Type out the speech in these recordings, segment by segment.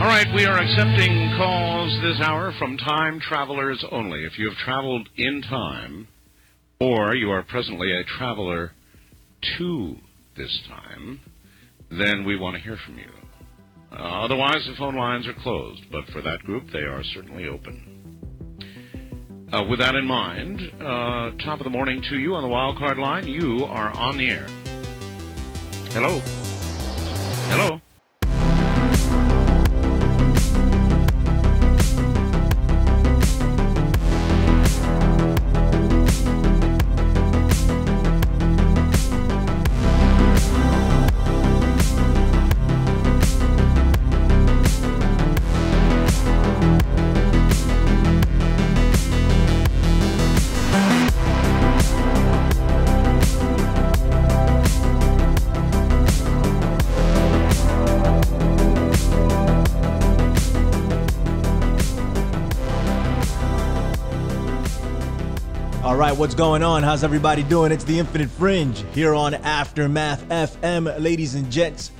All right, we are accepting calls this hour from time travelers only. If you have traveled in time, or you are presently a traveler to this time, then we want to hear from you. Uh, otherwise, the phone lines are closed, but for that group, they are certainly open. Uh, with that in mind, uh, top of the morning to you on the wild card line. You are on the air. Hello. Hello. What's going on? How's everybody doing? It's the Infinite Fringe here on Aftermath FM, ladies and gents.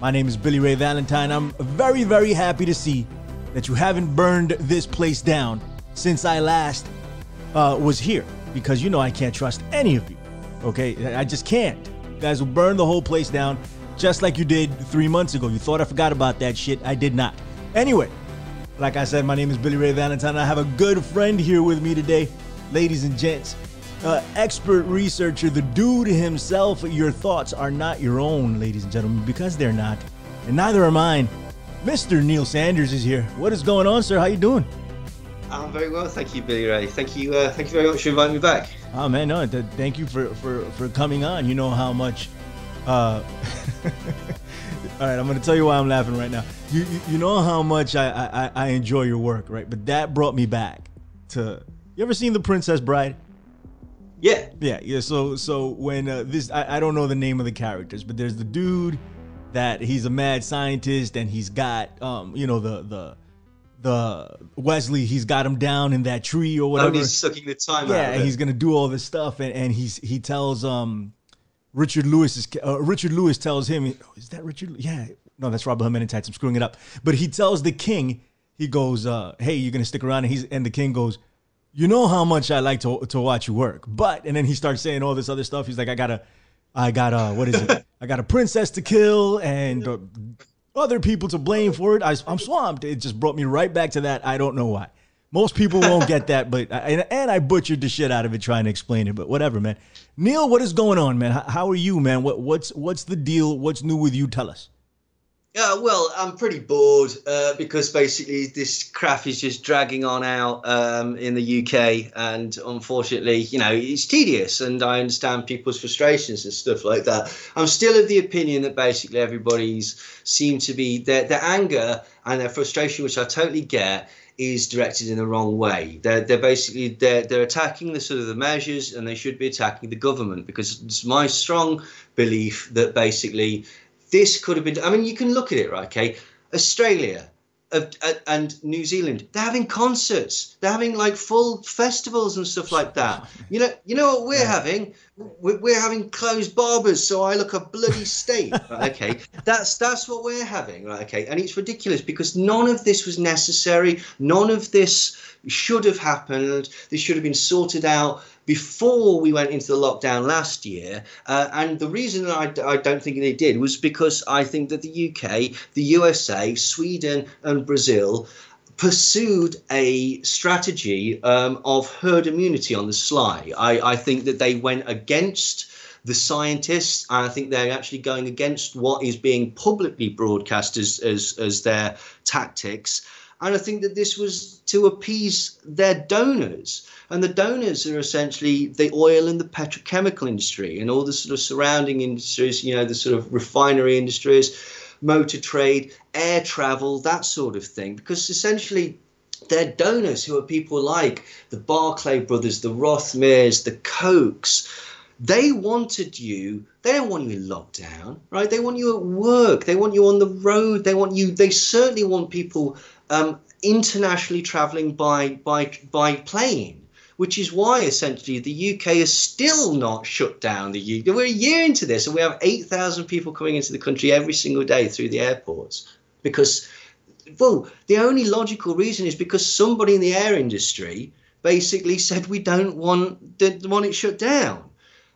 My name is Billy Ray Valentine. I'm very, very happy to see that you haven't burned this place down since I last uh, was here because you know I can't trust any of you. Okay, I just can't. You guys will burn the whole place down just like you did three months ago. You thought I forgot about that shit. I did not. Anyway, like I said, my name is Billy Ray Valentine. I have a good friend here with me today ladies and gents. Uh, expert researcher, the dude himself. Your thoughts are not your own, ladies and gentlemen, because they're not, and neither are mine. Mr. Neil Sanders is here. What is going on, sir? How you doing? I'm very well, thank you, Billy Ray. Thank you, uh, thank you very much for inviting me back. Oh man, no, th- thank you for, for for coming on. You know how much. Uh, all right, I'm gonna tell you why I'm laughing right now. You you, you know how much I, I I enjoy your work, right? But that brought me back to you ever seen The Princess Bride? Yeah. Yeah, yeah. So so when uh, this I, I don't know the name of the characters, but there's the dude that he's a mad scientist and he's got um you know the the the Wesley he's got him down in that tree or oh, whatever. Oh, he's sucking the time out. yeah, he's gonna do all this stuff and and he's he tells um Richard Lewis is uh, Richard Lewis tells him is that Richard yeah no that's Robert Jimenez I'm screwing it up but he tells the king he goes uh hey you're gonna stick around and he's and the king goes you know how much I like to to watch you work. But and then he starts saying all this other stuff. He's like, I gotta, I got a what is it? I got a princess to kill and uh, other people to blame for it. I, am swamped. It just brought me right back to that. I don't know why. Most people won't get that, but and, and I butchered the shit out of it trying to explain it. But whatever, man. Neil, what is going on, man? How, how are you, man? What what's what's the deal? What's new with you? Tell us. Yeah, well, I'm pretty bored uh, because basically this crap is just dragging on out um, in the UK, and unfortunately, you know, it's tedious, and I understand people's frustrations and stuff like that. I'm still of the opinion that basically everybody's seem to be their their anger and their frustration, which I totally get, is directed in the wrong way. They're, they're basically they're, they're attacking the sort of the measures, and they should be attacking the government because it's my strong belief that basically this could have been. I mean, you can look at it, right? Okay, Australia uh, uh, and New Zealand, they're having concerts. They're having like full festivals and stuff like that. You know, you know what we're yeah. having? We're, we're, having closed barbers, so I look a bloody state. right, okay, that's that's what we're having, right? Okay, and it's ridiculous because none of this was necessary. None of this should have happened. This should have been sorted out before we went into the lockdown last year. Uh, and the reason I, I don't think they did was because I think that the UK, the USA, Sweden, and Brazil pursued a strategy um, of herd immunity on the sly. I, I think that they went against the scientists. And I think they're actually going against what is being publicly broadcast as, as, as their tactics. And I think that this was to appease their donors. And the donors are essentially the oil and the petrochemical industry and all the sort of surrounding industries, you know, the sort of refinery industries, motor trade, air travel, that sort of thing. Because essentially, their donors, who are people like the Barclay brothers, the Rothmans, the Kochs, they wanted you they don't want you in lockdown right they want you at work they want you on the road they want you they certainly want people um, internationally traveling by by by plane which is why essentially the UK is still not shut down. The UK, we're a year into this, and we have 8,000 people coming into the country every single day through the airports because well, the only logical reason is because somebody in the air industry basically said we don't want didn't want it shut down.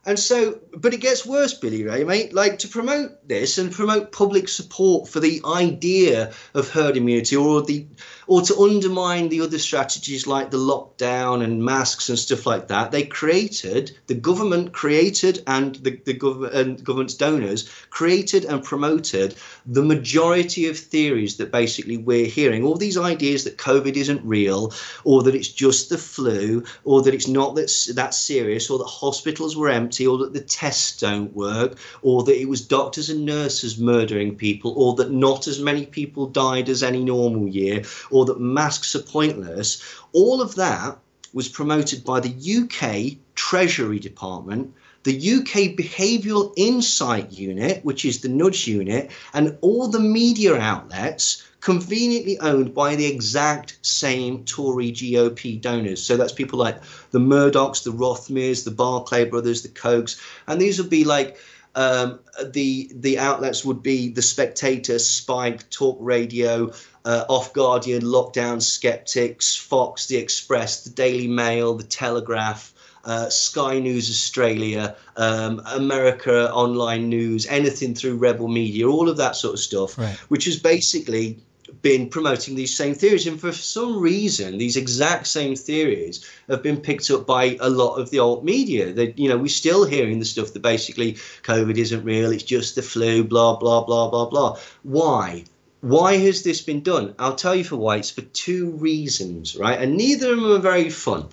And so, but it gets worse, Billy Ray, mate. Like to promote this and promote public support for the idea of herd immunity or the or to undermine the other strategies like the lockdown and masks and stuff like that. They created, the government created, and the, the government and government's donors created and promoted the majority of theories that basically we're hearing. All these ideas that COVID isn't real, or that it's just the flu, or that it's not that, that serious, or that hospitals were empty, or that the tests don't work, or that it was doctors and nurses murdering people, or that not as many people died as any normal year, or or that masks are pointless, all of that was promoted by the UK Treasury Department, the UK Behavioural Insight Unit, which is the nudge unit, and all the media outlets conveniently owned by the exact same Tory GOP donors. So that's people like the Murdochs, the Rothermeres, the Barclay brothers, the Kochs, and these would be like um, the the outlets would be the Spectator, Spike, Talk Radio, uh, Off Guardian, Lockdown Skeptics, Fox, The Express, The Daily Mail, The Telegraph. Uh, Sky News Australia, um, America Online News, anything through Rebel Media, all of that sort of stuff, right. which is basically been promoting these same theories. And for some reason, these exact same theories have been picked up by a lot of the alt media. That you know, we're still hearing the stuff that basically COVID isn't real, it's just the flu, blah blah blah blah blah. Why? Why has this been done? I'll tell you for why. It's for two reasons, right? And neither of them are very fun,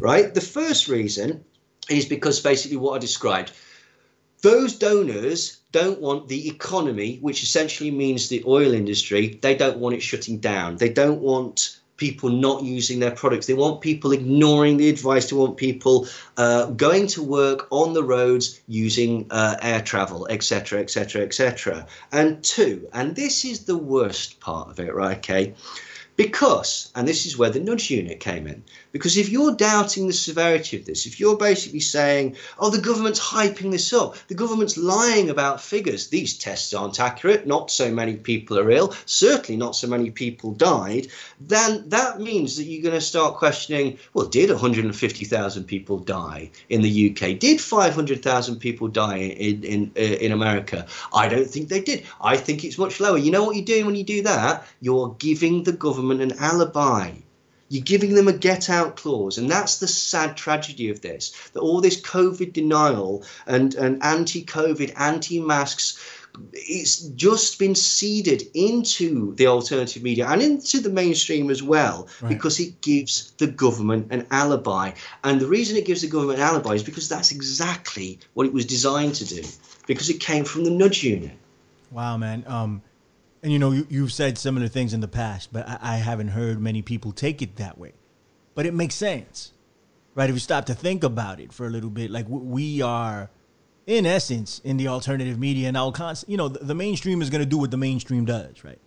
right? the first reason is because basically what I described. Those donors don't want the economy, which essentially means the oil industry, they don't want it shutting down. They don't want people not using their products. They want people ignoring the advice. They want people uh, going to work on the roads using uh, air travel, etc., etc., etc. And two, and this is the worst part of it, right? Okay because, and this is where the nudge unit came in, because if you're doubting the severity of this, if you're basically saying, oh, the government's hyping this up, the government's lying about figures, these tests aren't accurate, not so many people are ill, certainly not so many people died, then that means that you're going to start questioning, well, did 150,000 people die in the UK? Did 500,000 people die in, in, uh, in America? I don't think they did. I think it's much lower. You know what you're doing when you do that? You're giving the government government an alibi. You're giving them a get out clause. And that's the sad tragedy of this that all this COVID denial and, and anti COVID, anti masks, it's just been seeded into the alternative media and into the mainstream as well right. because it gives the government an alibi. And the reason it gives the government an alibi is because that's exactly what it was designed to do because it came from the nudge unit. Wow, man. Um, and you know, you, have said similar things in the past, but I, I haven't heard many people take it that way. But it makes sense, right? If you stop to think about it for a little bit, like we are, in essence, in the alternative media, and I'll const- you know, the, the mainstream is going to do what the mainstream does, right?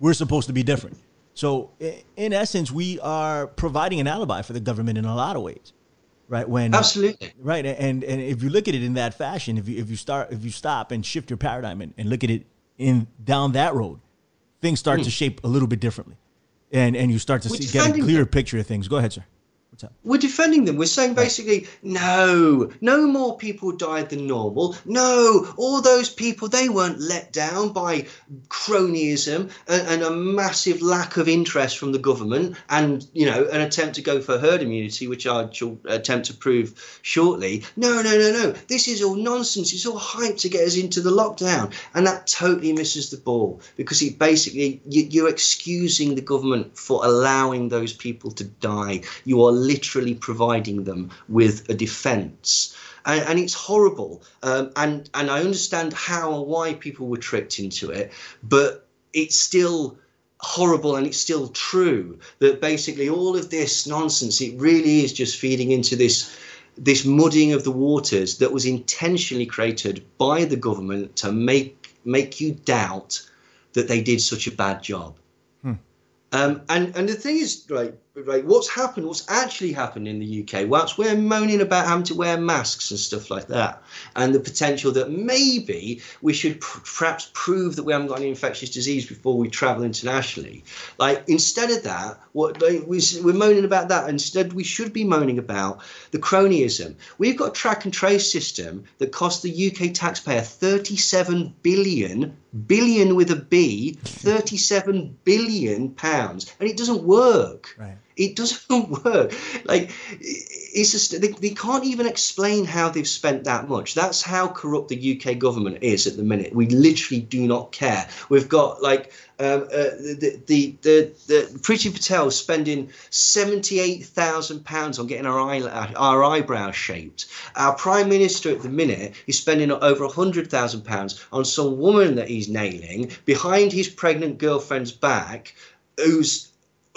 We're supposed to be different. So, in essence, we are providing an alibi for the government in a lot of ways, right? When absolutely right, and and if you look at it in that fashion, if you if you start if you stop and shift your paradigm and, and look at it in down that road, things start mm. to shape a little bit differently, and and you start to see, get a clearer picture of things. Go ahead, sir. We're defending them. We're saying basically, no, no more people died than normal. No, all those people, they weren't let down by cronyism and, and, a massive lack of interest from the government and, you know, an attempt to go for herd immunity, which I shall attempt to prove shortly. No, no, no, no. This is all nonsense. It's all hype to get us into the lockdown. And that totally misses the ball because it basically, you, you're excusing the government for allowing those people to die. You are literally providing them with a defense. And, and it's horrible. Um, and, and I understand how and why people were tricked into it, but it's still horrible and it's still true that basically all of this nonsense, it really is just feeding into this this muddying of the waters that was intentionally created by the government to make make you doubt that they did such a bad job. Hmm. Um, and and the thing is, right, right, what's happened, what's actually happened in the UK, whilst we're moaning about having to wear masks and stuff like that, and the potential that maybe we should pr- perhaps prove that we haven't got any infectious disease before we travel internationally. Like instead of that, what like, we, we're moaning about that. Instead, we should be moaning about the cronyism. We've got a track and trace system that costs the UK taxpayer 37 billion billion with a B, 37 billion pounds, and it doesn't work. Right. It doesn't work. Like it's just they, they can't even explain how they've spent that much. That's how corrupt the UK government is at the minute. We literally do not care. We've got like um, uh, the, the the the Priti Patel spending seventy eight thousand pounds on getting our eye, our eyebrows shaped. Our prime minister at the minute is spending over hundred thousand pounds on some woman that he's nailing behind his pregnant girlfriend's back, who's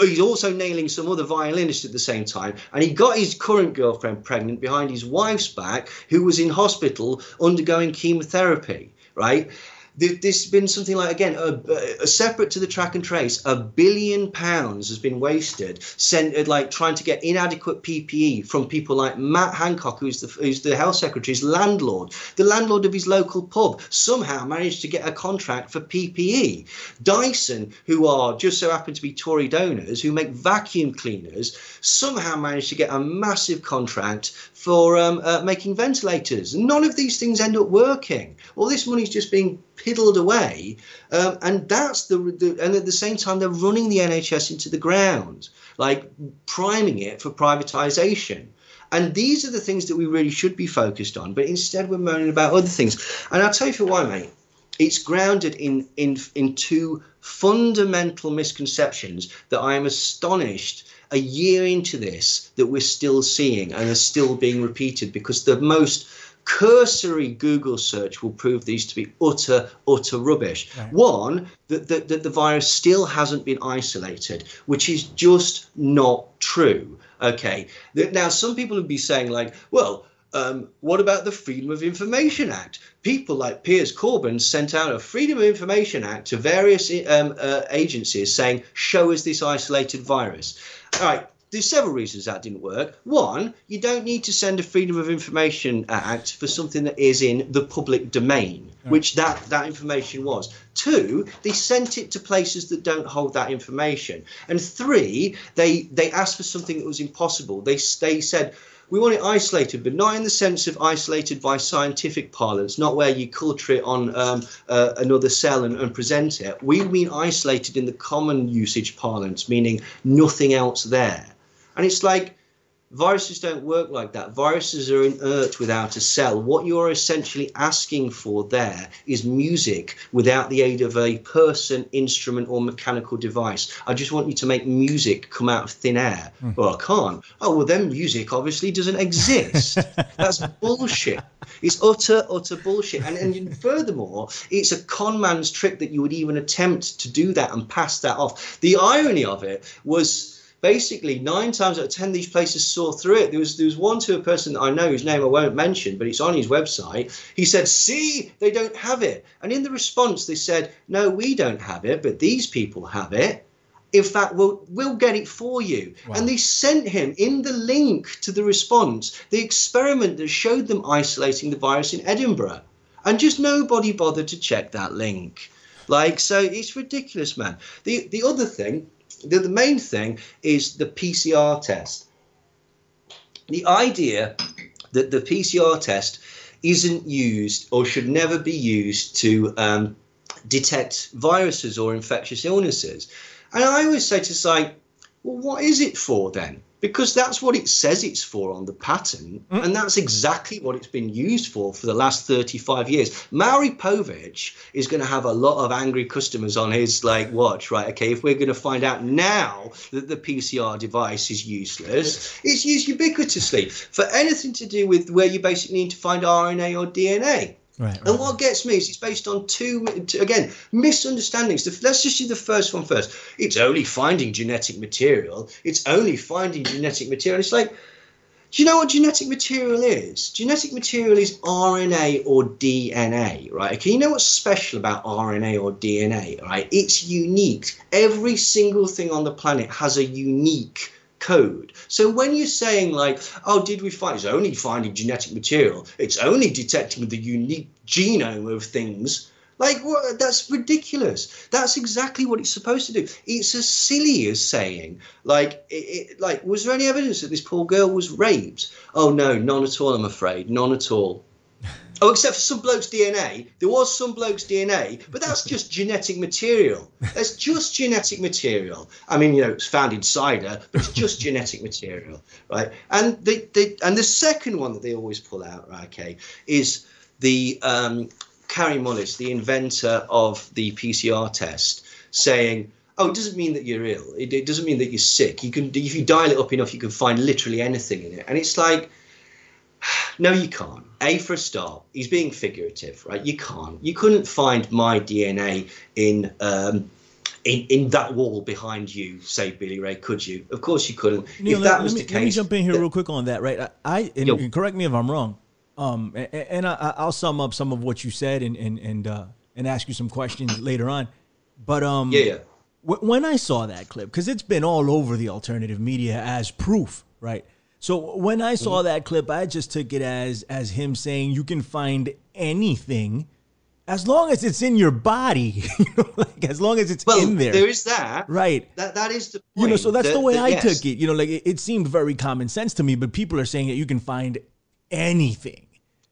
he's also nailing some other violinist at the same time. And he got his current girlfriend pregnant behind his wife's back, who was in hospital undergoing chemotherapy, right? There's been something like again a, a, separate to the track and trace a billion pounds has been wasted uh, like trying to get inadequate ppe from people like matt hancock who's the who's the health secretary's landlord the landlord of his local pub somehow managed to get a contract for ppe dyson who are just so happen to be tory donors who make vacuum cleaners somehow managed to get a massive contract for um, uh, making ventilators. None of these things end up working. All this money's just being piddled away, um, and that's the, the, and at the same time they're running the NHS into the ground, like priming it for privatisation. And these are the things that we really should be focused on, but instead we're moaning about other things. And I'll tell you for why, mate. It's grounded in in in two fundamental misconceptions that I am astonished a year into this that we're still seeing and are still being repeated because the most cursory Google search will prove these to be utter, utter rubbish. Right. One, that, that, that the virus still hasn't been isolated, which is just not true. Okay. Now, some people would be saying, like, well, um, what about the Freedom of Information Act? People like Piers Corbyn sent out a Freedom of Information Act to various um, uh, agencies saying, show us this isolated virus. All right, there's several reasons that didn't work. One, you don't need to send a Freedom of Information Act for something that is in the public domain, which that, that information was. Two, they sent it to places that don't hold that information. And three, they, they asked for something that was impossible. They, they said, we want it isolated, but not in the sense of isolated by scientific parlance, not where you culture it on um, uh, another cell and, and, present it. We mean isolated in the common usage parlance, meaning nothing else there. And it's like viruses don't work like that. Viruses are inert without a cell. What you're essentially asking for there is music without the aid of a person, instrument, or mechanical device. I just want you to make music come out of thin air. Mm. Well, I can't. Oh, well, then music obviously doesn't exist. That's bullshit. It's utter, utter bullshit. And, and furthermore, it's a con man's trick that you would even attempt to do that and pass that off. The irony of it was basically nine times out of ten these places saw through it. There was there was one to a person that I know whose name I won't mention, but it's on his website. He said, "See, they don't have it," and in the response they said, "No, we don't have it, but these people have it." In fact, we'll, we'll get it for you. Wow. And they sent him in the link to the response the experiment that showed them isolating the virus in Edinburgh. And just nobody bothered to check that link. Like, so it's ridiculous, man. The, the other thing the, the main thing is the PCR test. The idea that the PCR test isn't used or should never be used to um, detect viruses or infectious illnesses. And I always say to say, well, what is it for then? Because that's what it says it's for on the patent, mm. and that's exactly what it's been used for for the last 35 years. Maury Povich is going to have a lot of angry customers on his like watch, right? Okay, if we're going to find out now that the PCR device is useless, it's used ubiquitously for anything to do with where you basically need to find RNA or DNA. Right, right, and what gets me is it's based on two, again, misunderstandings. Let's just do the first one first. It's only finding genetic material. It's only finding genetic material. It's like, do you know what genetic material is? Genetic material is RNA or DNA, right? Okay, you know what's special about RNA or DNA, right? It's unique. Every single thing on the planet has a unique code. So when you're saying like, oh, did we find? It's only finding genetic material. It's only detecting the unique genome of things. Like what? That's ridiculous. That's exactly what it's supposed to do. It's as silly as saying, like, it, it, like, was there any evidence that this poor girl was raped? Oh no, none at all. I'm afraid, none at all. Oh, except for some bloke's DNA. There was some bloke's DNA, but that's just genetic material. That's just genetic material. I mean, you know, it's found in cider, but it's just genetic material, right? And the, the and the second one that they always pull out, right, okay, is the um, Kary Mullis, the inventor of the PCR test, saying, "Oh, it doesn't mean that you're ill. It, it doesn't mean that you're sick. You can, if you dial it up enough, you can find literally anything in it." And it's like, no, you can't. A for a start, he's being figurative, right? You can't. You couldn't find my DNA in. Um, in, in that wall behind you, say Billy Ray, could you? Of course you couldn't. Neil, if that let, was let me, the case, let me jump in here real quick on that, right? I, I and, and correct me if I'm wrong. Um, and, and I, will sum up some of what you said and and and uh, and ask you some questions later on. But um, yeah, yeah. W- when I saw that clip, because it's been all over the alternative media as proof, right? So when I saw mm-hmm. that clip, I just took it as as him saying you can find anything as long as it's in your body, you know, like as long as it's well, in there. There is that. Right. That that is the point. You know, so that's the way I yes. took it. You know, like it, it, seemed very common sense to me, but people are saying that you can find anything.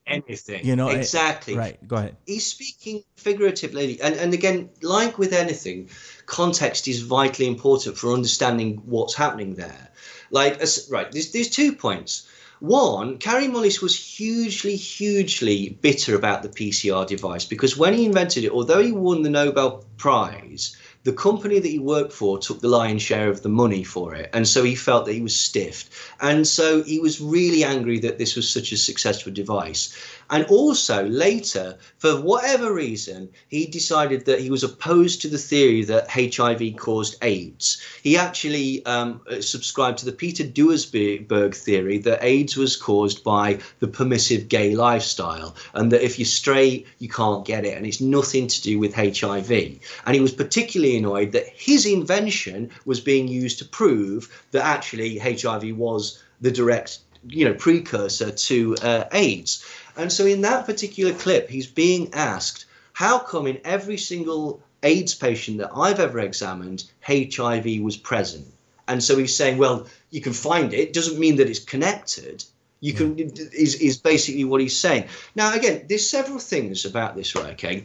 Anything. You know, exactly. right. Go ahead. He's speaking figuratively. And and again, like with anything, context is vitally important for understanding what's happening there. Like, right, there's, there's two points. One, Kary Mullis was hugely, hugely bitter about the PCR device because when he invented it, although he won the Nobel Prize, the company that he worked for took the lion's share of the money for it. And so he felt that he was stiffed. And so he was really angry that this was such a successful device. And also later, for whatever reason, he decided that he was opposed to the theory that HIV caused AIDS. He actually um, subscribed to the Peter Duesberg theory that AIDS was caused by the permissive gay lifestyle, and that if you're straight, you can't get it, and it's nothing to do with HIV. And he was particularly annoyed that his invention was being used to prove that actually HIV was the direct you know precursor to uh, AIDS. And so in that particular clip, he's being asked, how come in every single AIDS patient that I've ever examined, HIV was present? And so he's saying, well, you can find it. Doesn't mean that it's connected. You can is is basically what he's saying. Now again, there's several things about this, right? Okay,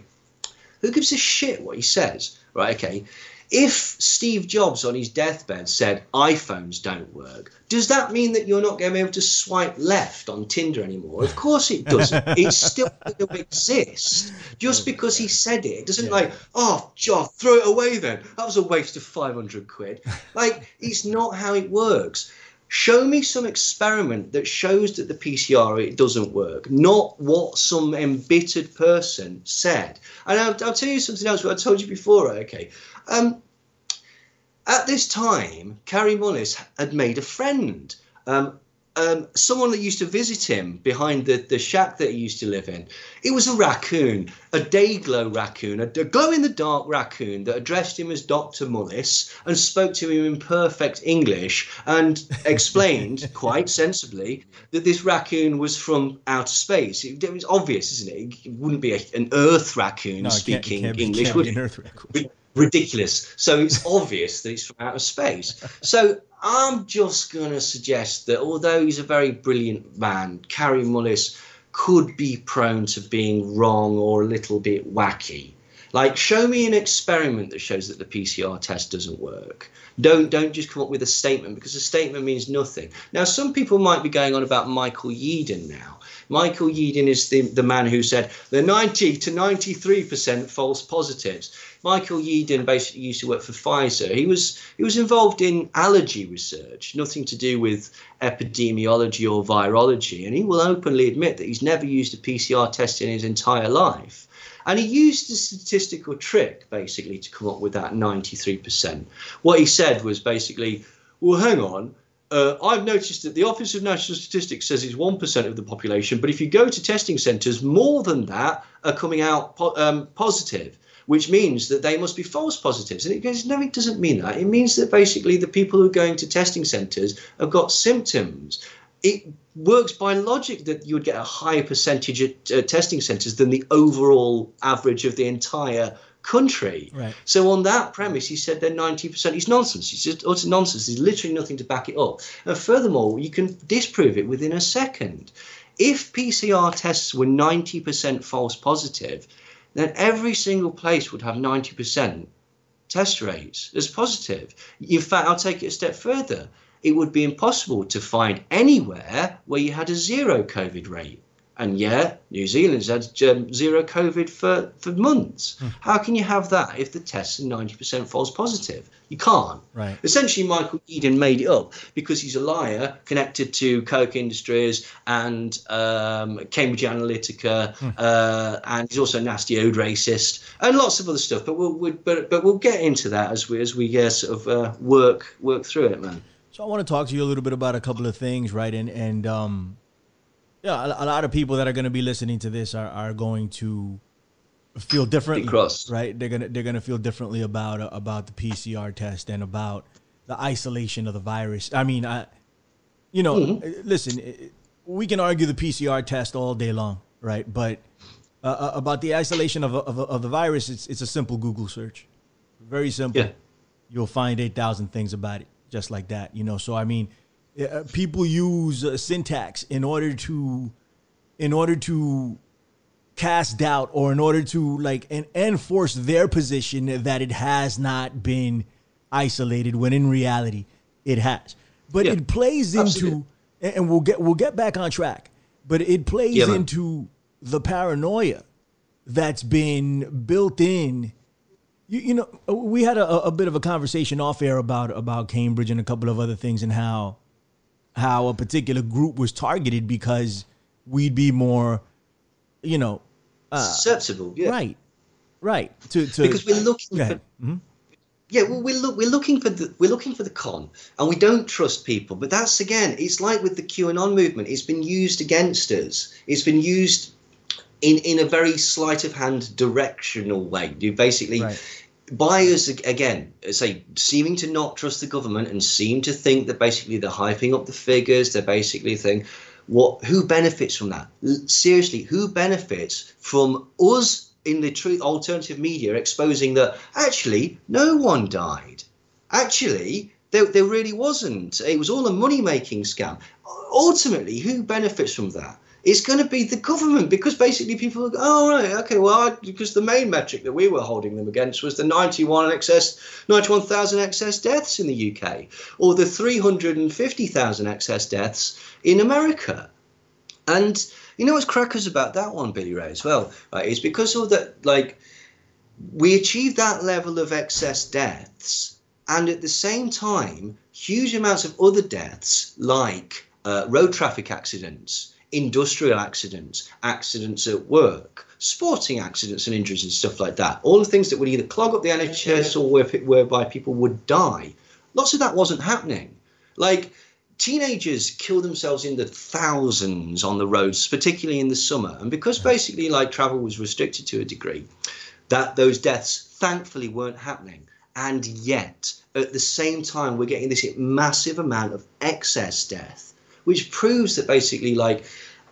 who gives a shit what he says, right? Okay, if Steve Jobs on his deathbed said iPhones don't work, does that mean that you're not going to be able to swipe left on Tinder anymore? Of course it doesn't. it's still going to exist. Just oh, because he said it, it doesn't yeah. like, oh, Joe, throw it away then. That was a waste of 500 quid. Like, it's not how it works. Show me some experiment that shows that the PCR it doesn't work, not what some embittered person said. And I'll, I'll tell you something else. What I told you before. Okay, um, at this time, Kary Mullis had made a friend. Um, um, someone that used to visit him behind the, the shack that he used to live in. It was a raccoon, a day glow raccoon, a, a glow in the dark raccoon that addressed him as Dr. Mullis and spoke to him in perfect English and explained quite sensibly that this raccoon was from outer space. It, it was obvious, isn't it? It wouldn't be a, an Earth raccoon no, speaking can't, can't English, be, would it? An Earth raccoon ridiculous. So it's obvious that he's from outer space. So I'm just going to suggest that although he's a very brilliant man, Kary Mullis could be prone to being wrong or a little bit wacky. Like, show me an experiment that shows that the PCR test doesn't work. Don't don't just come up with a statement because a statement means nothing. Now, some people might be going on about Michael Yeadon now. Michael Yeadon is the, the man who said the 90 to 93% false positives. Michael Yeadon basically used to work for Pfizer. He was he was involved in allergy research, nothing to do with epidemiology or virology, and he will openly admit that he's never used a PCR test in his entire life. And he used a statistical trick basically to come up with that 93%. What he said was basically, well, hang on, uh, I've noticed that the Office of National Statistics says it's 1% of the population, but if you go to testing centres, more than that are coming out po- um, positive. which means that they must be false positives. And it goes, no, it doesn't mean that. It means that basically the people who are going to testing centres have got symptoms. It works by logic that you would get a higher percentage at uh, testing centres than the overall average of the entire country. Right. So on that premise, he said they're 90%. It's nonsense. It's just utter nonsense. There's literally nothing to back it up. And furthermore, you can disprove it within a second. If PCR tests were 90% false positive, then every single place would have 90% test rates as positive. In fact, I'll take it a step further. It would be impossible to find anywhere where you had a zero COVID rate. And yet, New Zealand's had um, zero COVID for, for months. Hmm. How can you have that if the tests are 90% false positive? You can't. Right. Essentially, Michael Yeadon made it up because he's a liar connected to Koch Industries and um, Cambridge Analytica, Hmm. uh, and he's also a nasty old racist and lots of other stuff. But we'll, we but but we'll get into that as we as we uh, sort of uh, work work through it, man. So I want to talk to you a little bit about a couple of things, right? And and um, yeah, a, a lot of people that are going to be listening to this are, are going to feel differently, right? They're gonna they're gonna feel differently about about the PCR test and about the isolation of the virus. I mean, I, you know, Mm-hmm. listen, we can argue the PCR test all day long, right? But uh, uh, about the isolation of, of, of the virus, it's it's a simple Google search, very simple Yeah. you'll find 8,000 things about it just like that, you know. So I mean, uh, people use uh, syntax in order to in order to cast doubt or in order to like and enforce their position that it has not been isolated when in reality it has. But Yeah, it plays absolutely. into and we'll get we'll get back on track. But it plays Yeah, into the paranoia that's been built in you, you know, we had a, a bit of a conversation off air about about Cambridge and a couple of other things and how how a particular group was targeted because we'd be more, you know, Susceptible, yeah. right, right. To, to Because we're looking for. Mhm. Yeah, well, we're look, we're looking for the we're looking for the con, and we don't trust people. But that's again, it's like with the QAnon movement. It's been used against us. It's been used in in a very sleight of hand directional way. You basically. Right. Buyers again say seeming to not trust the government and seem to think that basically they're hyping up the figures. They're basically think, what who benefits from that? Seriously, who benefits from us in the true alternative media exposing that actually no one died? Actually, there, there really wasn't. It was all a money making scam. Ultimately, who benefits from that? It's going to be the government because basically people go, oh, right, okay, well, I, because the main metric that we were holding them against was the 91 excess, 91,000 excess deaths in the UK or the 350,000 excess deaths in America. And you know what's crackers about that one, Billy Ray, as well, right? Is because of that, like, we achieved that level of excess deaths, and at the same time, huge amounts of other deaths, like uh, road traffic accidents, industrial accidents, accidents at work, sporting accidents and injuries and stuff like that. All the things that would either clog up the NHS or where, whereby people would die. Lots of that wasn't happening. Like, teenagers kill themselves in the thousands on the roads, particularly in the summer. And because basically like travel was restricted to a degree, that those deaths thankfully weren't happening. And yet, at the same time, we're getting this massive amount of excess death, which proves that basically like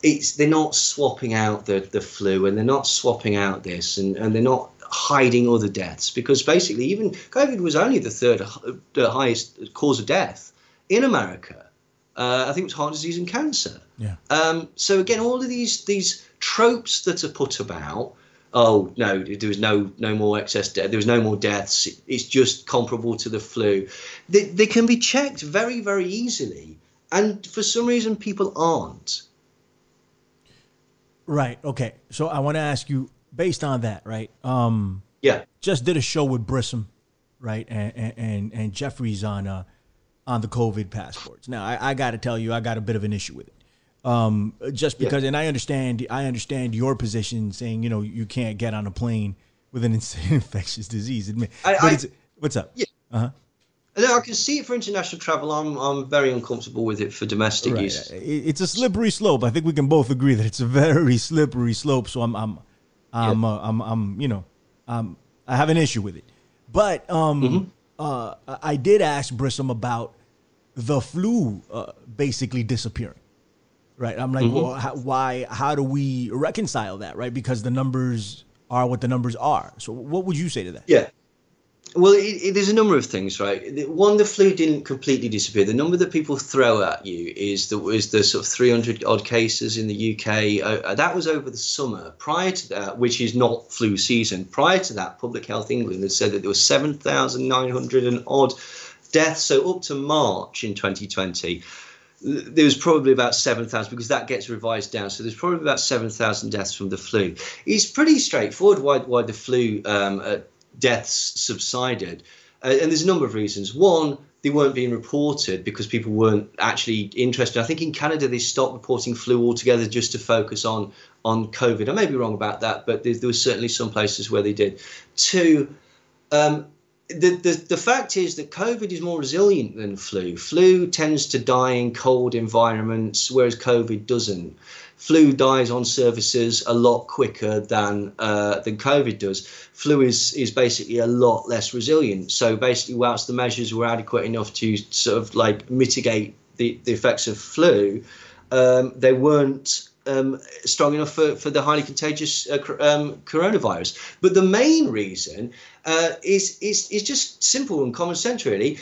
it's they're not swapping out the, the flu and they're not swapping out this and, and they're not hiding other deaths because basically even COVID was only the third uh, the highest cause of death in America. Uh, I think it was heart disease and cancer. Yeah. Um, so again, all of these these tropes that are put about. Oh no, there was no no more excess death. There was no more deaths. It's just comparable to the flu. They, they can be checked very very easily, and for some reason people aren't. Right. Okay. So I want to ask you, based on that, right? Um, Yeah. just did a show with Brissom, right? And and and, and Jeffries on uh on the COVID passports. Now I, I got to tell you, I got a bit of an issue with it. Um, just Yeah. because, and I understand, I understand your position, saying you know you can't get on a plane with an infectious disease. I- I- it's, what's up? Yeah. Uh-huh. No, I can see it for international travel. I'm I'm very uncomfortable with it for domestic Right. use. It's a slippery slope. I think we can both agree that it's a very slippery slope. So I'm, I'm, I'm, uh, I'm, I'm, you know, um, I have an issue with it. But um, mm-hmm. uh, I did ask Brissom about the flu uh, basically disappearing. Right. I'm like, mm-hmm. well, how, why? How do we reconcile that? Right. Because the numbers are what the numbers are. So, what would you say to that? Yeah. Well, it, it, there's a number of things, right? One, the flu didn't completely disappear. The number that people throw at you is the is the sort of 300 odd cases in the UK. Uh, uh, that was over the summer. Prior to that, which is not flu season, prior to that, Public Health England had said that there were 7,900 and odd deaths. So up to March in 2020 there was probably about 7,000 because that gets revised down. So there's probably about 7,000 deaths from the flu. It's pretty straightforward why, why the flu um, uh, deaths subsided. Uh, and there's a number of reasons. One, they weren't being reported because people weren't actually interested. I think in Canada they stopped reporting flu altogether just to focus on on COVID. I may be wrong about that, but there, there was certainly some places where they did. Two, um, the, the, the fact is that COVID is more resilient than flu. Flu tends to die in cold environments, whereas COVID doesn't flu dies on surfaces a lot quicker than uh, than COVID does. Flu is is basically a lot less resilient. So basically, whilst the measures were adequate enough to sort of like mitigate the, the effects of flu, um, they weren't um, strong enough for, for the highly contagious uh, um, coronavirus. But the main reason uh, is, is is just simple and common sense, really.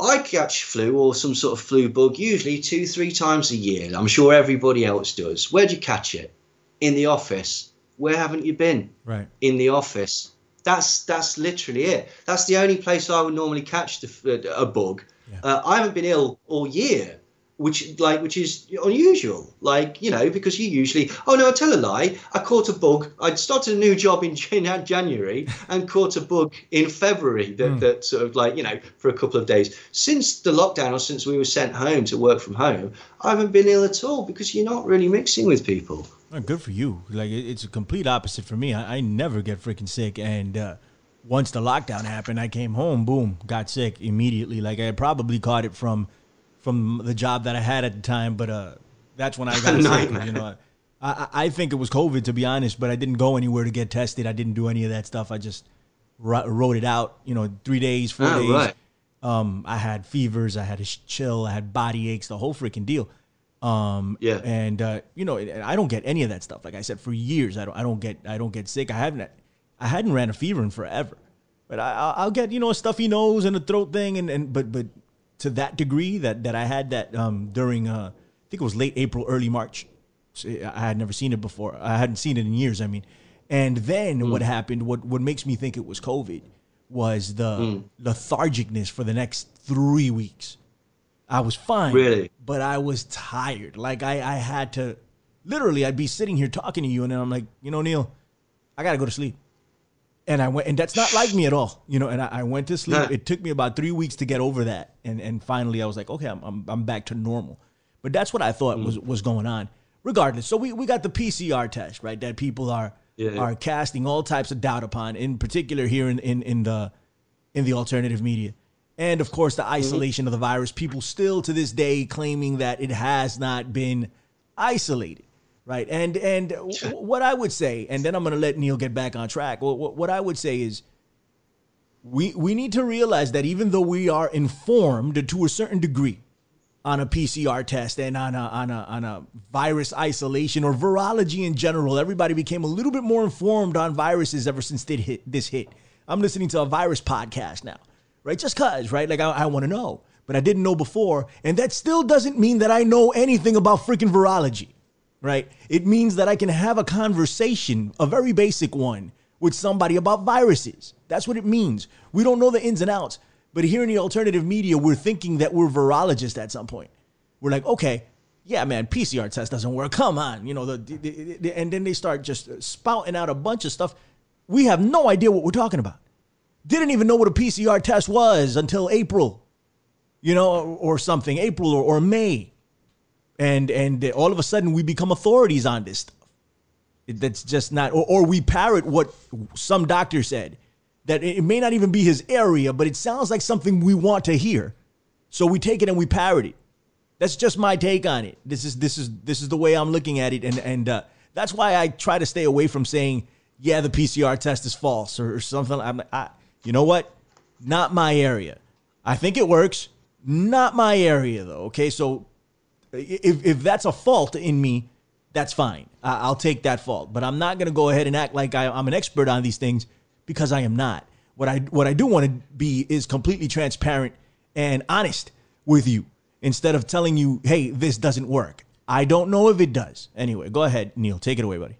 I catch flu or some sort of flu bug usually two, three times a year. I'm sure everybody else does. Where'd you catch it? In the office. Where haven't you been? Right. In the office. That's that's literally it. That's the only place I would normally catch the, a bug. Yeah. Uh, I haven't been ill all year which like which is unusual. Like you know because you usually oh no i tell a lie. I caught a bug. I started a new job in january and caught a bug in february that, mm. that sort of like you know for a couple of days. Since the lockdown or since we were sent home to work from home i haven't been ill at all because you're not really mixing with people. Oh, good for you. Like it's a complete opposite for me. I, I never get freaking sick. And uh once the lockdown happened i came home boom got sick immediately. Like i probably caught it from from the job that I had at the time, but uh, that's when I got sick. You know, I, I think it was COVID to be honest, but I didn't go anywhere to get tested. I didn't do any of that stuff. I just wrote it out. You know, three days, four oh, days. Right. Um, I had fevers, I had a chill, I had body aches, the whole freaking deal. Um, yeah. And uh, you know, I don't get any of that stuff. Like I said, for years, I don't, I don't get, I don't get sick. I haven't, I hadn't ran a fever in forever. But I, I'll get, you know, a stuffy nose and a throat thing, and, and but but to that degree that that I had that um, during uh, I think it was late April, early March. I had never seen it before. I hadn't seen it in years. I mean, and then mm. what happened? What what makes me think it was COVID was the mm. lethargicness for the next three weeks. I was fine, really, but I was tired. Like I I had to literally I'd be sitting here talking to you, and then I'm like, you know, Neil, I gotta go to sleep and I went, and that's not like me at all, you know. And I, I went to sleep. It took me about three weeks to get over that, and and finally I was like, okay, I'm I'm, I'm back to normal. But that's what I thought mm. was was going on. Regardless, so we, we got the PCR test, right? That people are yeah. are casting all types of doubt upon, in particular here in in, in the in the alternative media. And of course, the mm-hmm. isolation mm-hmm. of the virus. People still to this day claiming that it has not been isolated right? And and what I would say, and then I'm going to let Neil get back on track. Well, what I would say is, we we need to realize that even though we are informed to a certain degree on a PCR test and on a on a on a virus isolation or virology in general, everybody became a little bit more informed on viruses ever since this hit. This hit. I'm listening to a virus podcast now, right? Just cause, right? Like I, I want to know, but I didn't know before, and that still doesn't mean that I know anything about freaking virology right? It means that I can have a conversation, a very basic one, with somebody about viruses. That's what it means. We don't know the ins and outs, but here in the alternative media, we're thinking that we're virologists at some point. We're like, okay, yeah, man, PCR test doesn't work. Come on, you know, the, the, the, and then they start just spouting out a bunch of stuff. We have no idea what we're talking about. Didn't even know what a PCR test was until April, you know, or, or something, April or, or May and and all of a sudden we become authorities on this stuff. That's just not, or, or we parrot what some doctor said. That it may not even be his area, but it sounds like something we want to hear. So we take it and we parrot it. That's just my take on it. This is this is this is the way I'm looking at it, and and uh, that's why I try to stay away from saying yeah, the PCR test is false or, or something. I'm I, you know what? Not my area. I think it works. Not my area though. Okay, so if if that's a fault in me, that's fine. I, will take that fault. But I'm not gonna go ahead and act like I, I'm an expert on these things because I am not. What I what I do want to be is completely transparent and honest with you instead of telling you, "Hey, this doesn't work." I don't know if it does. Anyway, go ahead, Neil. Take it away, buddy.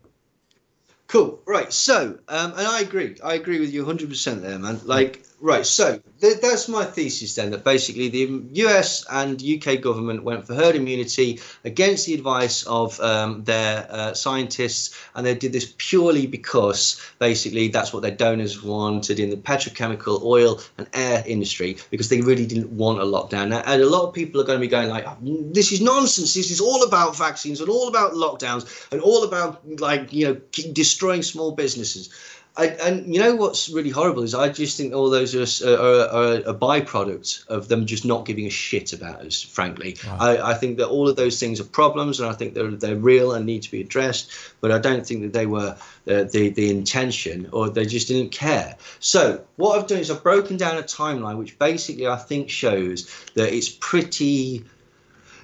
Cool. Right. So, um, and I agree. I agree with you 100% there, man. Like, right. So, th- that's my thesis then that basically the US and UK government went for herd immunity against the advice of um, their uh, scientists, and they did this purely because basically that's what their donors wanted in the petrochemical, oil, and air industry because they really didn't want a lockdown. Now, and a lot of people are going to be going like, "This is nonsense. This is all about vaccines and all about lockdowns and all about like you know destroying." destroying small businesses. I, and you know what's really horrible is I just think all those are, are, are, a byproduct of them just not giving a shit about us. Frankly, wow. I, I, think that all of those things are problems, and I think they're they're real and need to be addressed. But I don't think that they were the the, the intention, or they just didn't care. So what I've done is I've broken down a timeline, which basically I think shows that it's pretty.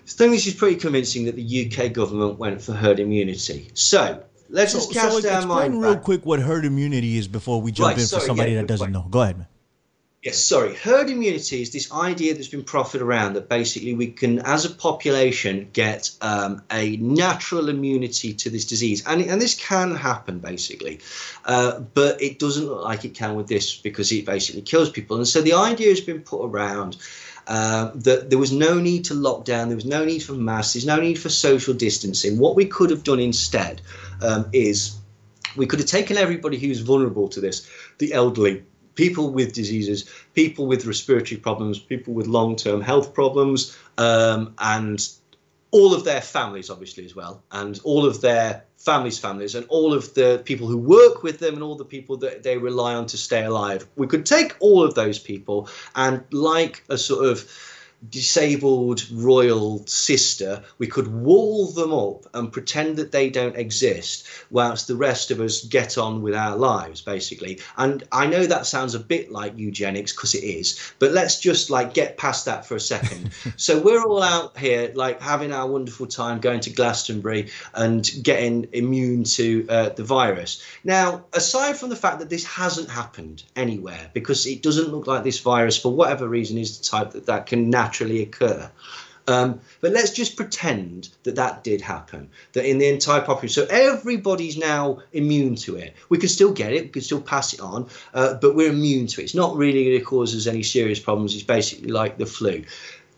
I think this is pretty convincing that the UK government went for herd immunity. So Let's so, just cast so down explain real back. quick what herd immunity is before we jump right, in sorry, for somebody yeah, that doesn't know. Go ahead, man. Yes, sorry. Herd immunity is this idea that's been proffered around that basically we can, as a population, get um, a natural immunity to this disease. And, and this can happen, basically. Uh, but it doesn't look like it can with this because it basically kills people. And so the idea has been put around uh, that there was no need to lock down, there was no need for masks, there's no need for social distancing. What we could have done instead um, is we could have taken everybody who's vulnerable to this, the elderly, people with diseases, people with respiratory problems, people with long term health problems, um, and all of their families, obviously, as well, and all of their families' families, and all of the people who work with them, and all the people that they rely on to stay alive. We could take all of those people and, like a sort of disabled royal sister, we could wall them up and pretend that they don't exist whilst the rest of us get on with our lives, basically. And I know that sounds a bit like eugenics because it is, but let's just like get past that for a second. so we're all out here like having our wonderful time going to Glastonbury and getting immune to uh, the virus. Now, aside from the fact that this hasn't happened anywhere because it doesn't look like this virus, for whatever reason, is the type that that can naturally naturally occur. Um, but let's just pretend that that did happen, that in the entire population, so everybody's now immune to it. We can still get it, we can still pass it on, uh, but we're immune to it. It's not really going to cause us any serious problems. It's basically like the flu.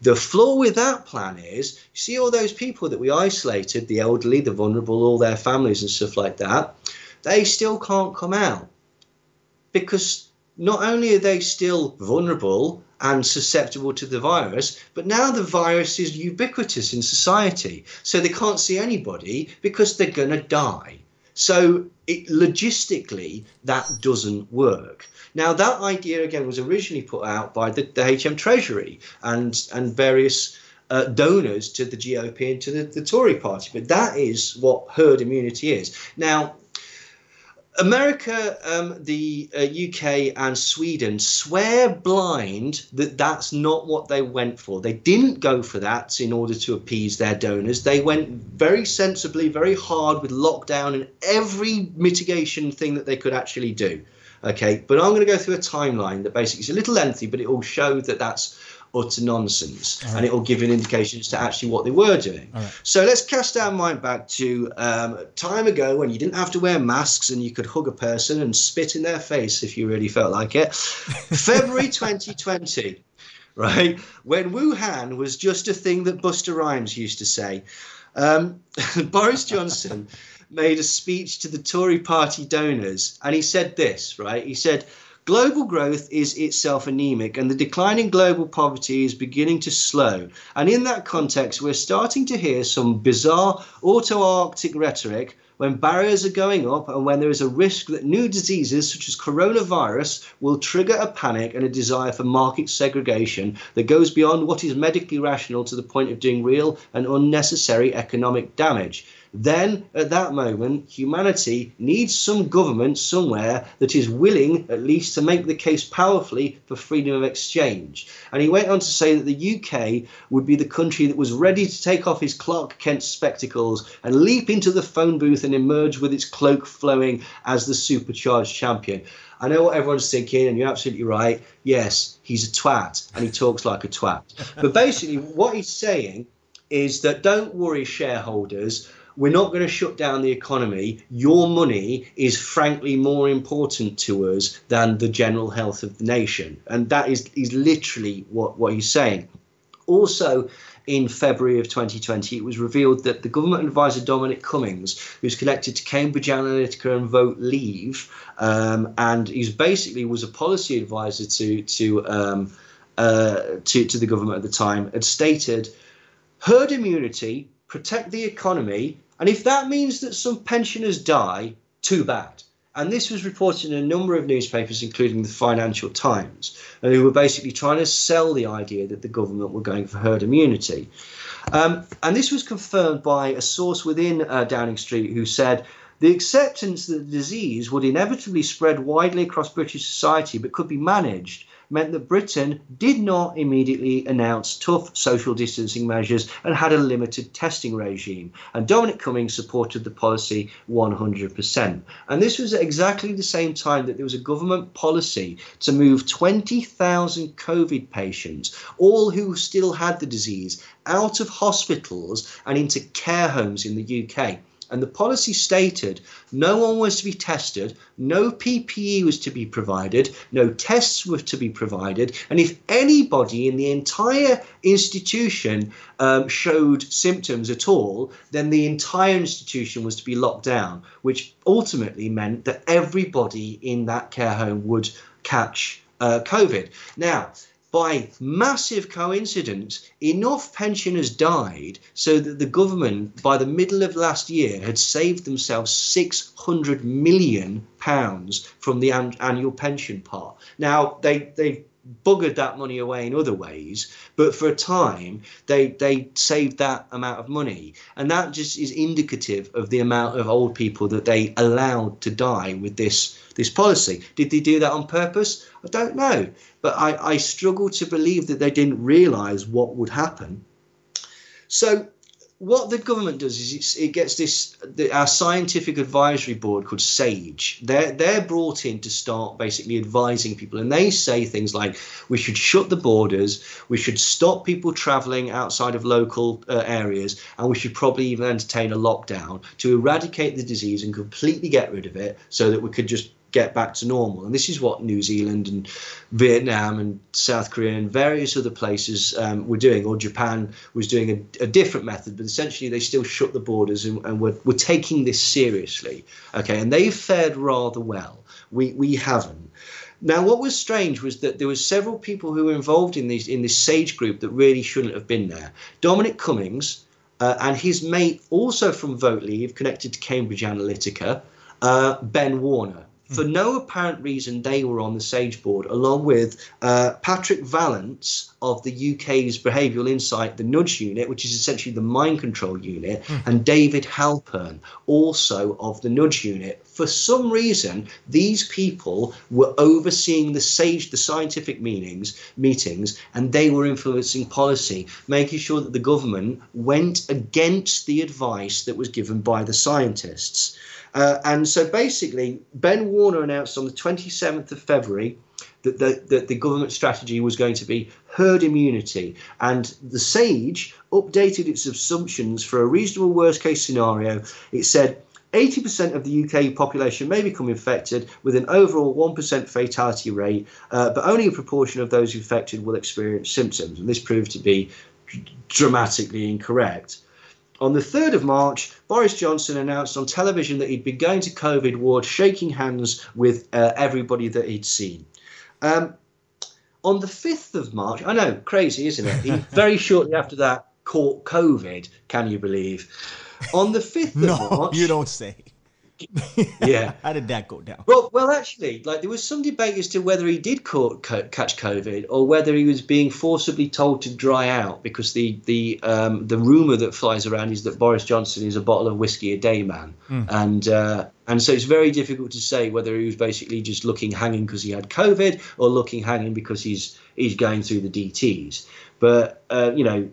The flaw with that plan is, see all those people that we isolated, the elderly, the vulnerable, all their families and stuff like that, they still can't come out because not only are they still vulnerable and susceptible to the virus, but now the virus is ubiquitous in society. So they can't see anybody because they're going to die. So it, logistically, that doesn't work. Now, that idea again was originally put out by the, the HM Treasury and, and various uh, donors to the GOP and to the, the Tory party. But that is what herd immunity is. Now, America, um, the uh, UK, and Sweden swear blind that that's not what they went for. They didn't go for that in order to appease their donors. They went very sensibly, very hard with lockdown and every mitigation thing that they could actually do. Okay, but I'm going to go through a timeline that basically is a little lengthy, but it will show that that's utter nonsense, right. and it will give an indication as to actually what they were doing. Right. So let's cast our mind back to um, time ago when you didn't have to wear masks and you could hug a person and spit in their face if you really felt like it. February 2020, right when Wuhan was just a thing that Busta Rhymes used to say. Um, Boris Johnson made a speech to the Tory party donors, and he said this, right? He said Global growth is itself anemic, and the decline in global poverty is beginning to slow. And in that context, we're starting to hear some bizarre autarkic rhetoric when barriers are going up and when there is a risk that new diseases such as coronavirus will trigger a panic and a desire for market segregation that goes beyond what is medically rational to the point of doing real and unnecessary economic damage. Then at that moment, humanity needs some government somewhere that is willing, at least, to make the case powerfully for freedom of exchange. And he went on to say that the UK would be the country that was ready to take off his Clark Kent spectacles and leap into the phone booth and emerge with its cloak flowing as the supercharged champion. I know what everyone's thinking, and you're absolutely right. Yes, he's a twat, and he talks like a twat. But basically, what he's saying is that don't worry, shareholders. We're not going to shut down the economy. Your money is frankly more important to us than the general health of the nation. And that is, is literally what, what he's saying. Also, in February of 2020, it was revealed that the government advisor Dominic Cummings, who's connected to Cambridge Analytica and Vote Leave, um, and he's basically was a policy advisor to to um, uh, to, to the government at the time, had stated herd immunity, protect the economy, and if that means that some pensioners die, too bad. And this was reported in a number of newspapers, including the Financial Times, who were basically trying to sell the idea that the government were going for herd immunity. Um, and this was confirmed by a source within uh, Downing Street who said the acceptance that the disease would inevitably spread widely across British society but could be managed meant that Britain did not immediately announce tough social distancing measures and had a limited testing regime. And Dominic Cummings supported the policy 100%. And this was at exactly the same time that there was a government policy to move 20,000 COVID patients, all who still had the disease, out of hospitals and into care homes in the UK. And the policy stated no one was to be tested, no PPE was to be provided, no tests were to be provided, and if anybody in the entire institution um, showed symptoms at all, then the entire institution was to be locked down, which ultimately meant that everybody in that care home would catch uh, COVID. Now, by massive coincidence, enough pensioners died so that the government, by the middle of last year, had saved themselves 600 million pounds from the an- annual pension part. Now they they buggered that money away in other ways, but for a time they they saved that amount of money, and that just is indicative of the amount of old people that they allowed to die with this this policy. Did they do that on purpose? I don't know. But I, I struggle to believe that they didn't realise what would happen. So what the government does is it gets this the, our scientific advisory board called SAGE. They're they're brought in to start basically advising people, and they say things like we should shut the borders, we should stop people travelling outside of local uh, areas, and we should probably even entertain a lockdown to eradicate the disease and completely get rid of it, so that we could just get back to normal. And this is what New Zealand and Vietnam and South Korea and various other places um, were doing, or Japan was doing a, a, different method, but essentially they still shut the borders and, and were, were taking this seriously. Okay, and they fared rather well. We, we haven't. Now, what was strange was that there were several people who were involved in these in this Sage group that really shouldn't have been there. Dominic Cummings uh, and his mate, also from Vote Leave, connected to Cambridge Analytica, uh, Ben Warner for no apparent reason, they were on the Sage board, along with uh, Patrick Vallance of the UK's Behavioural Insight, the Nudge Unit, which is essentially the mind control unit, mm. and David Halpern, also of the Nudge Unit. For some reason, these people were overseeing the Sage, the scientific meetings, meetings, and they were influencing policy, making sure that the government went against the advice that was given by the scientists. Uh, and so basically, Ben Warner announced on the 27th of February that the, that the government strategy was going to be herd immunity. And the SAGE updated its assumptions for a reasonable worst case scenario. It said 80% of the UK population may become infected with an overall 1% fatality rate, uh, but only a proportion of those infected will experience symptoms. And this proved to be dramatically incorrect. On the 3rd of March, Boris Johnson announced on television that he'd been going to COVID ward, shaking hands with uh, everybody that he'd seen. Um, on the 5th of March, I know, crazy, isn't it? He very shortly after that caught COVID, can you believe? On the 5th no, of March. you don't say. yeah. How did that go down? Well, well, actually, like there was some debate as to whether he did caught, catch COVID or whether he was being forcibly told to dry out because the the um, the rumor that flies around is that Boris Johnson is a bottle of whiskey a day man, mm. and uh, and so it's very difficult to say whether he was basically just looking hanging because he had COVID or looking hanging because he's he's going through the DTS. But uh, you know,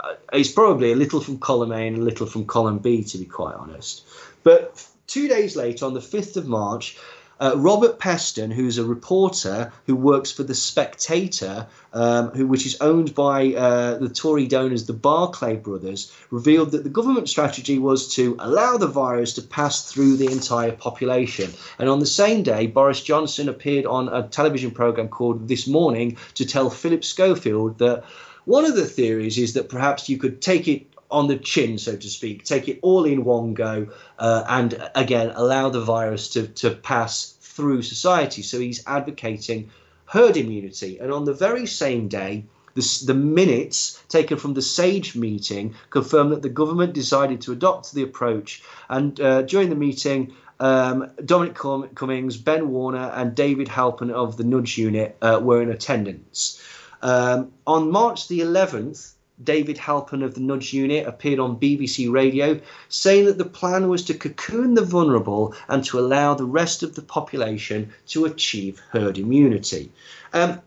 uh, it's probably a little from column A and a little from column B, to be quite honest. But two days later, on the 5th of March, uh, Robert Peston, who's a reporter who works for The Spectator, um, who, which is owned by uh, the Tory donors, the Barclay brothers, revealed that the government strategy was to allow the virus to pass through the entire population. And on the same day, Boris Johnson appeared on a television programme called This Morning to tell Philip Schofield that one of the theories is that perhaps you could take it on the chin, so to speak, take it all in one go, uh, and again allow the virus to, to pass through society. So he's advocating herd immunity. And on the very same day, the, the, minutes taken from the SAGE meeting confirm that the government decided to adopt the approach. And uh, during the meeting, um, Dominic Cummings, Ben Warner, and David Halpern of the Nudge Unit uh, were in attendance. Um, on March the 11th, David Halpern of the Nudge Unit appeared on BBC Radio saying that the plan was to cocoon the vulnerable and to allow the rest of the population to achieve herd immunity. Um,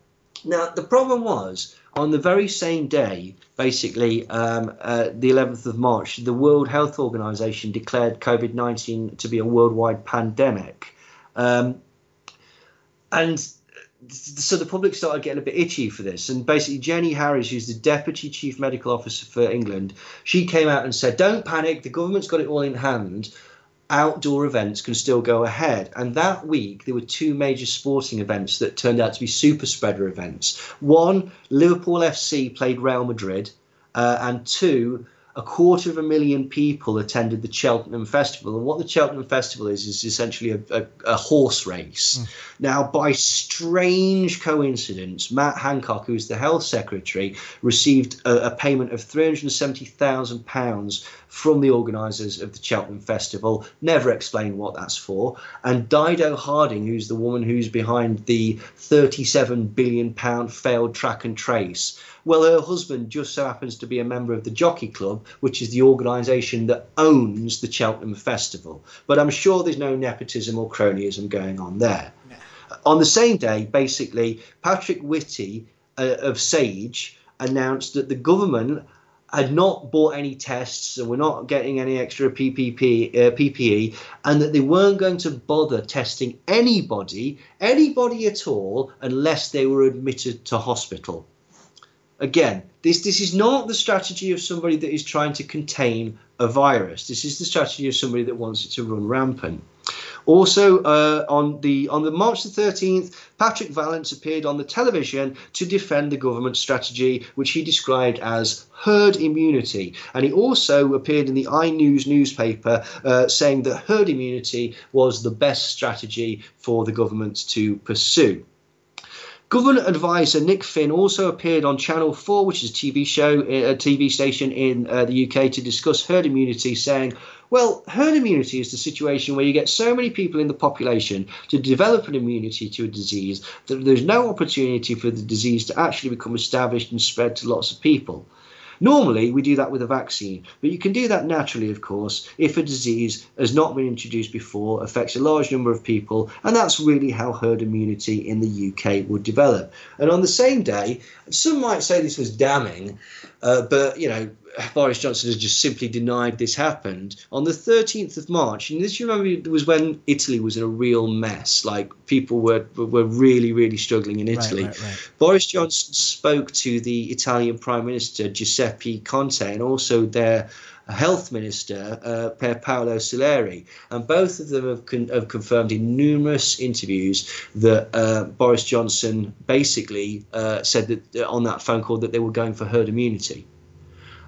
now, the problem was on the very same day, basically um, uh, the 11th of March, the World Health Organization declared COVID 19 to be a worldwide pandemic. Um, and so the public started getting a bit itchy for this. And basically, Jenny Harries, who's the deputy chief medical officer for England, she came out and said, "Don't panic. The government's got it all in hand. Outdoor events can still go ahead." And that week, there were two major sporting events that turned out to be super spreader events. One, Liverpool FC played Real Madrid, uh, and two, a quarter of a million people attended the Cheltenham Festival. And what the Cheltenham Festival is, is essentially a, a, a horse race. Mm. Now, by strange coincidence, Matt Hancock, who's the health secretary, received a, a payment of £370,000 from the organisers of the Cheltenham Festival. Never explained what that's for. And Dido Harding, who's the woman who's behind the £37 billion failed track and trace well, her husband just so happens to be a member of the Jockey Club, which is the organisation that owns the Cheltenham Festival. But I'm sure there's no nepotism or cronyism going on there. On the same day, basically, Patrick Whitty uh, of Sage announced that the government had not bought any tests and were not getting any extra PPP, uh, PPE, and that they weren't going to bother testing anybody, anybody at all, unless they were admitted to hospital. Again, this this is not the strategy of somebody that is trying to contain a virus. This is the strategy of somebody that wants it to run rampant. Also, uh, on the on the March the 13th, Patrick Vallance appeared on the television to defend the government strategy, which he described as herd immunity. And he also appeared in the iNews newspaper uh, saying that herd immunity was the best strategy for the government to pursue. Government advisor Nick Finn also appeared on Channel 4, which is a TV show, a TV station in uh, the UK, to discuss herd immunity, saying, well, herd immunity is the situation where you get so many people in the population to develop an immunity to a disease that there's no opportunity for the disease to actually become established and spread to lots of people. Normally, we do that with a vaccine, but you can do that naturally, of course, if a disease has not been introduced before, affects a large number of people, and that's really how herd immunity in the UK would develop. And on the same day, some might say this was damning, uh, but you know, Boris Johnson has just simply denied this happened. On the 13th of March, and this you remember was when Italy was in a real mess. Like people were were really really struggling in Italy. Right, right, right. Boris Johnson spoke to the Italian Prime Minister Giuseppe Conte and also their health minister, uh, Per Paolo Soleri, and both of them have, con- have confirmed in numerous interviews that uh, Boris Johnson basically uh, said that uh, on that phone call that they were going for herd immunity.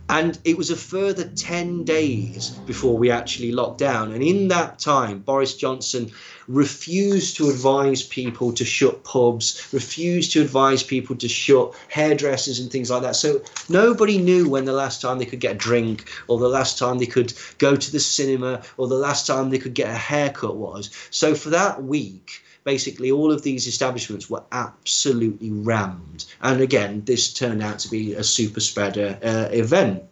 And it was a further 10 days before we actually locked down. And in that time, Boris Johnson refused to advise people to shut pubs, refused to advise people to shut hairdressers and things like that. So nobody knew when the last time they could get a drink, or the last time they could go to the cinema, or the last time they could get a haircut was. So for that week, basically all of these establishments were absolutely rammed. And again, this turned out to be a super spreader uh, event.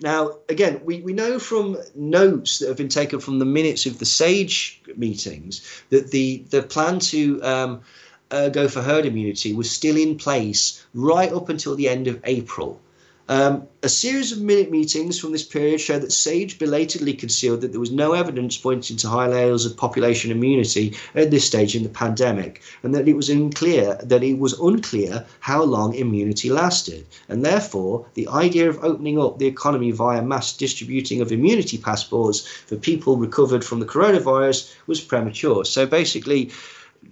Now, again, we, we know from notes that have been taken from the minutes of the SAGE meetings that the, the plan to um, uh, go for herd immunity was still in place right up until the end of April. Um, a series of minute meetings from this period show that SAGE belatedly concealed that there was no evidence pointing to high levels of population immunity at this stage in the pandemic, and that it was unclear that it was unclear how long immunity lasted, and therefore the idea of opening up the economy via mass distributing of immunity passports for people recovered from the coronavirus was premature. So basically,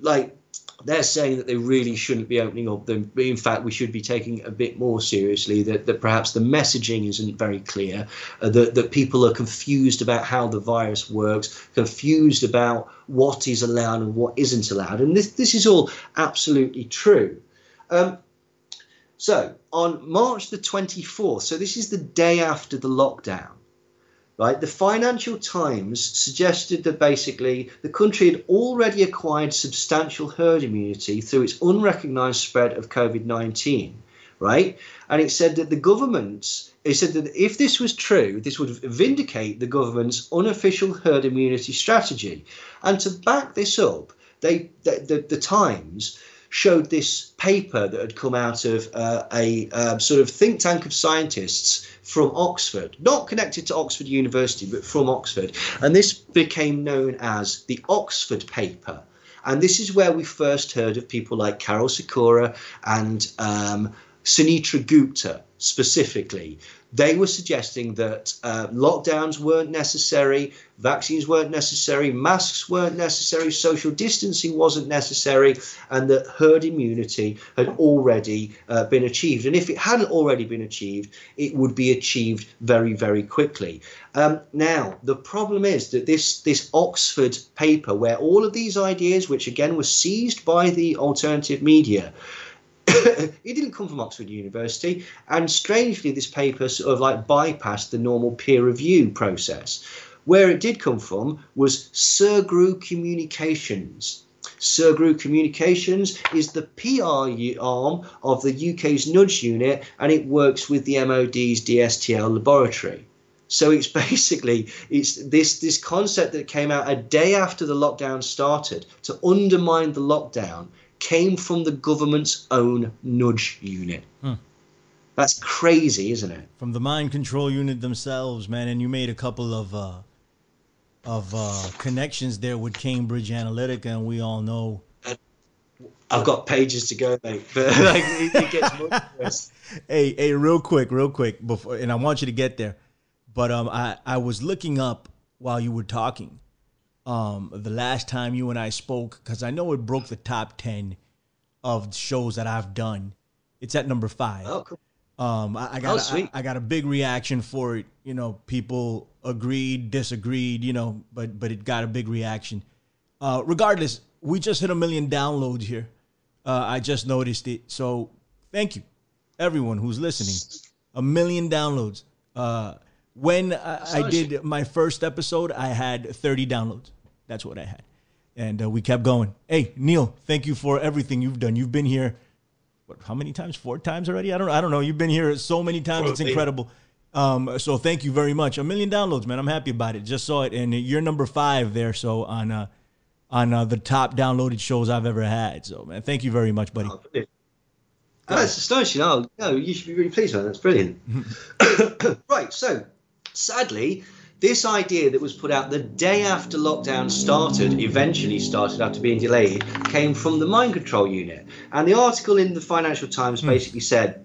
like they're saying that they really shouldn't be opening up them. In fact, we should be taking a bit more seriously that, that perhaps the messaging isn't very clear, uh, that, that people are confused about how the virus works, confused about what is allowed and what isn't allowed. And this, this is all absolutely true. Um, so on March the 24th, so this is the day after the lockdown, right? The Financial Times suggested that basically the country had already acquired substantial herd immunity through its unrecognized spread of COVID 19, right? And it said that the government, it said that if this was true, this would vindicate the government's unofficial herd immunity strategy. And to back this up, they, the, the, the Times showed this paper that had come out of uh, a uh, sort of think tank of scientists from Oxford, not connected to Oxford University, but from Oxford. And this became known as the Oxford paper. And this is where we first heard of people like Karol Sikora and um, Sunetra Gupta specifically, they were suggesting that uh, lockdowns weren't necessary, vaccines weren't necessary, masks weren't necessary, social distancing wasn't necessary, and that herd immunity had already uh, been achieved. And if it hadn't already been achieved, it would be achieved very, very quickly. Um, now, the problem is that this, this Oxford paper, where all of these ideas, which again were seized by the alternative media, it didn't come from Oxford University, and strangely, this paper sort of like bypassed the normal peer review process. Where it did come from was Sergru Communications. Sergru Communications is the PR arm of the UK's Nudge Unit, and it works with the MOD's DSTL laboratory. So it's basically it's this this concept that came out a day after the lockdown started to undermine the lockdown came from the government's own nudge unit. Hmm. That's crazy, isn't it? From the mind control unit themselves, man. And you made a couple of uh, of uh, connections there with Cambridge Analytica, and we all know. I've got pages to go, mate, but like, it, it gets worse. hey, hey, real quick, real quick, before, and I want you to get there. But um, I I was looking up while you were talking um, the last time you and I spoke because I know it broke the top ten of shows that I've done. It's at number five. Oh, cool. Um, I, I got oh, sweet. I, I, got a big reaction for it. You know, people agreed, disagreed. You know, but but it got a big reaction. Uh, regardless, we just hit a million downloads here. Uh, I just noticed it. So thank you, everyone who's listening. A million downloads. Uh, when I, I did my first episode, I had 30 downloads. That's what I had. And uh, we kept going. Hey, Neil, thank you for everything you've done. You've been here, what, how many times? Four times already? I don't, I don't know. You've been here so many times. It's incredible. Um, so thank you very much. A million downloads, man. I'm happy about it. Just saw it, and you're number five there. So on uh, on uh, the top downloaded shows I've ever had. So man, thank you very much, buddy. Oh, that's astonishing. Oh, no, you should be really pleased, man. That's brilliant. right, so sadly, this idea that was put out the day after lockdown started, eventually started after being delayed, came from the mind control unit. And the article in the Financial Times mm. basically said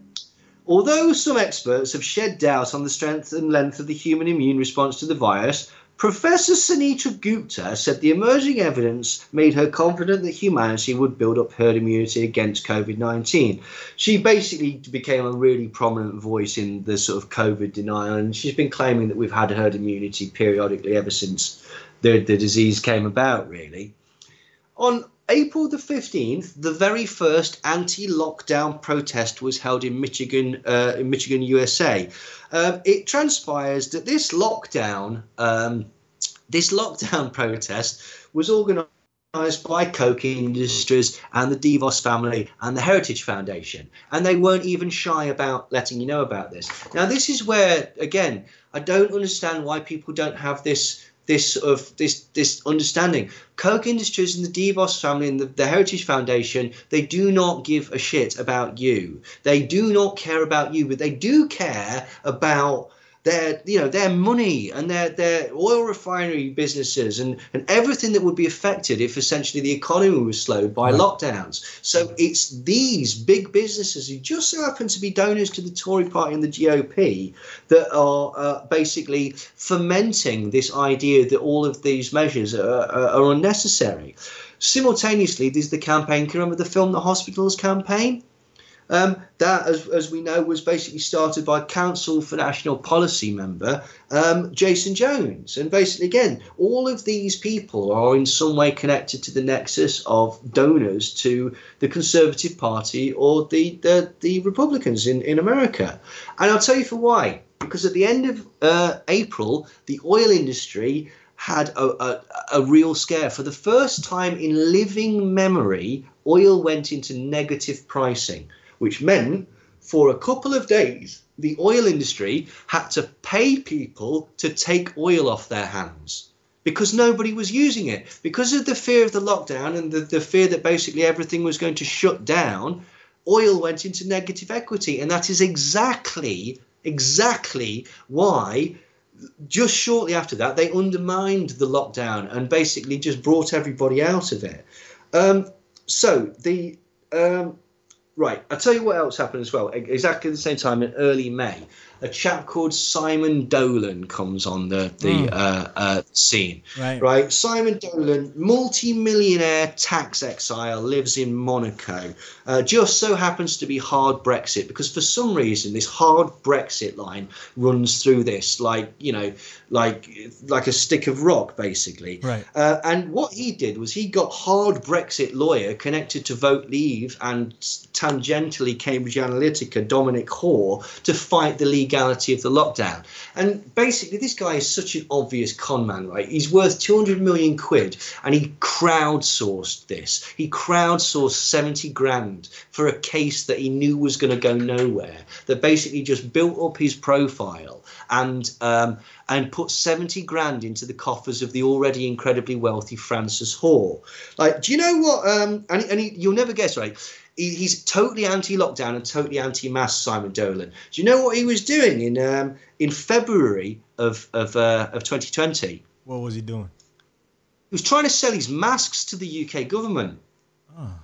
Although some experts have shed doubt on the strength and length of the human immune response to the virus, Professor Sunetra Gupta said the emerging evidence made her confident that humanity would build up herd immunity against COVID 19. She basically became a really prominent voice in the sort of COVID denial, and she's been claiming that we've had herd immunity periodically ever since the, the disease came about, really. On April the 15th, the very first anti-lockdown protest was held in Michigan, uh, in Michigan, USA. Um, it transpires that this lockdown, um, this lockdown protest was organised by Koch Industries and the DeVos family and the Heritage Foundation, and they weren't even shy about letting you know about this. Now, this is where, again, I don't understand why people don't have this this sort of this this understanding. Koch Industries and the DeVos family and the, the Heritage Foundation, they do not give a shit about you. They do not care about you, but they do care about their you know their money and their their oil refinery businesses and and everything that would be affected if essentially the economy was slowed by right. lockdowns. So it's these big businesses who just so happen to be donors to the Tory party and the GOP that are uh, basically fomenting this idea that all of these measures are, are, are unnecessary. Simultaneously there's the campaign can you remember the film the hospitals campaign um, that, as, as we know, was basically started by Council for National Policy member um, Jason Jones. And basically, again, all of these people are in some way connected to the nexus of donors to the Conservative Party or the, the, the Republicans in, in America. And I'll tell you for why. Because at the end of uh, April, the oil industry had a, a, a, real scare. For the first time in living memory, oil went into negative pricing which meant for a couple of days, the oil industry had to pay people to take oil off their hands because nobody was using it. Because of the fear of the lockdown and the, the fear that basically everything was going to shut down, oil went into negative equity. And that is exactly, exactly why just shortly after that, they undermined the lockdown and basically just brought everybody out of it. Um, so the um, Right, I'll tell you what else happened as well. Exactly the same time in early May, a chap called Simon Dolan comes on the the mm. uh, uh, scene. Right. right. Simon Dolan, multi-millionaire tax exile, lives in Monaco. Uh, just so happens to be hard Brexit because for some reason this hard Brexit line runs through this, like you know, like like a stick of rock, basically. Right. Uh, and what he did was he got hard Brexit lawyer connected to Vote Leave and tangentially Cambridge Analytica, Dominic Hoare, to fight the legal legality of the lockdown. And basically, this guy is such an obvious con man, right? He's worth 200 million quid and he crowdsourced this. He crowdsourced 70 grand for a case that he knew was going to go nowhere, that basically just built up his profile and um, and put 70 grand into the coffers of the already incredibly wealthy Francis Hoare. Like, do you know what? Um, and, and he, you'll never guess, right? He, he's totally anti-lockdown and totally anti-mask. Simon Dolan. Do you know what he was doing in um, in February of of uh, of 2020? What was he doing? He was trying to sell his masks to the UK government. Oh.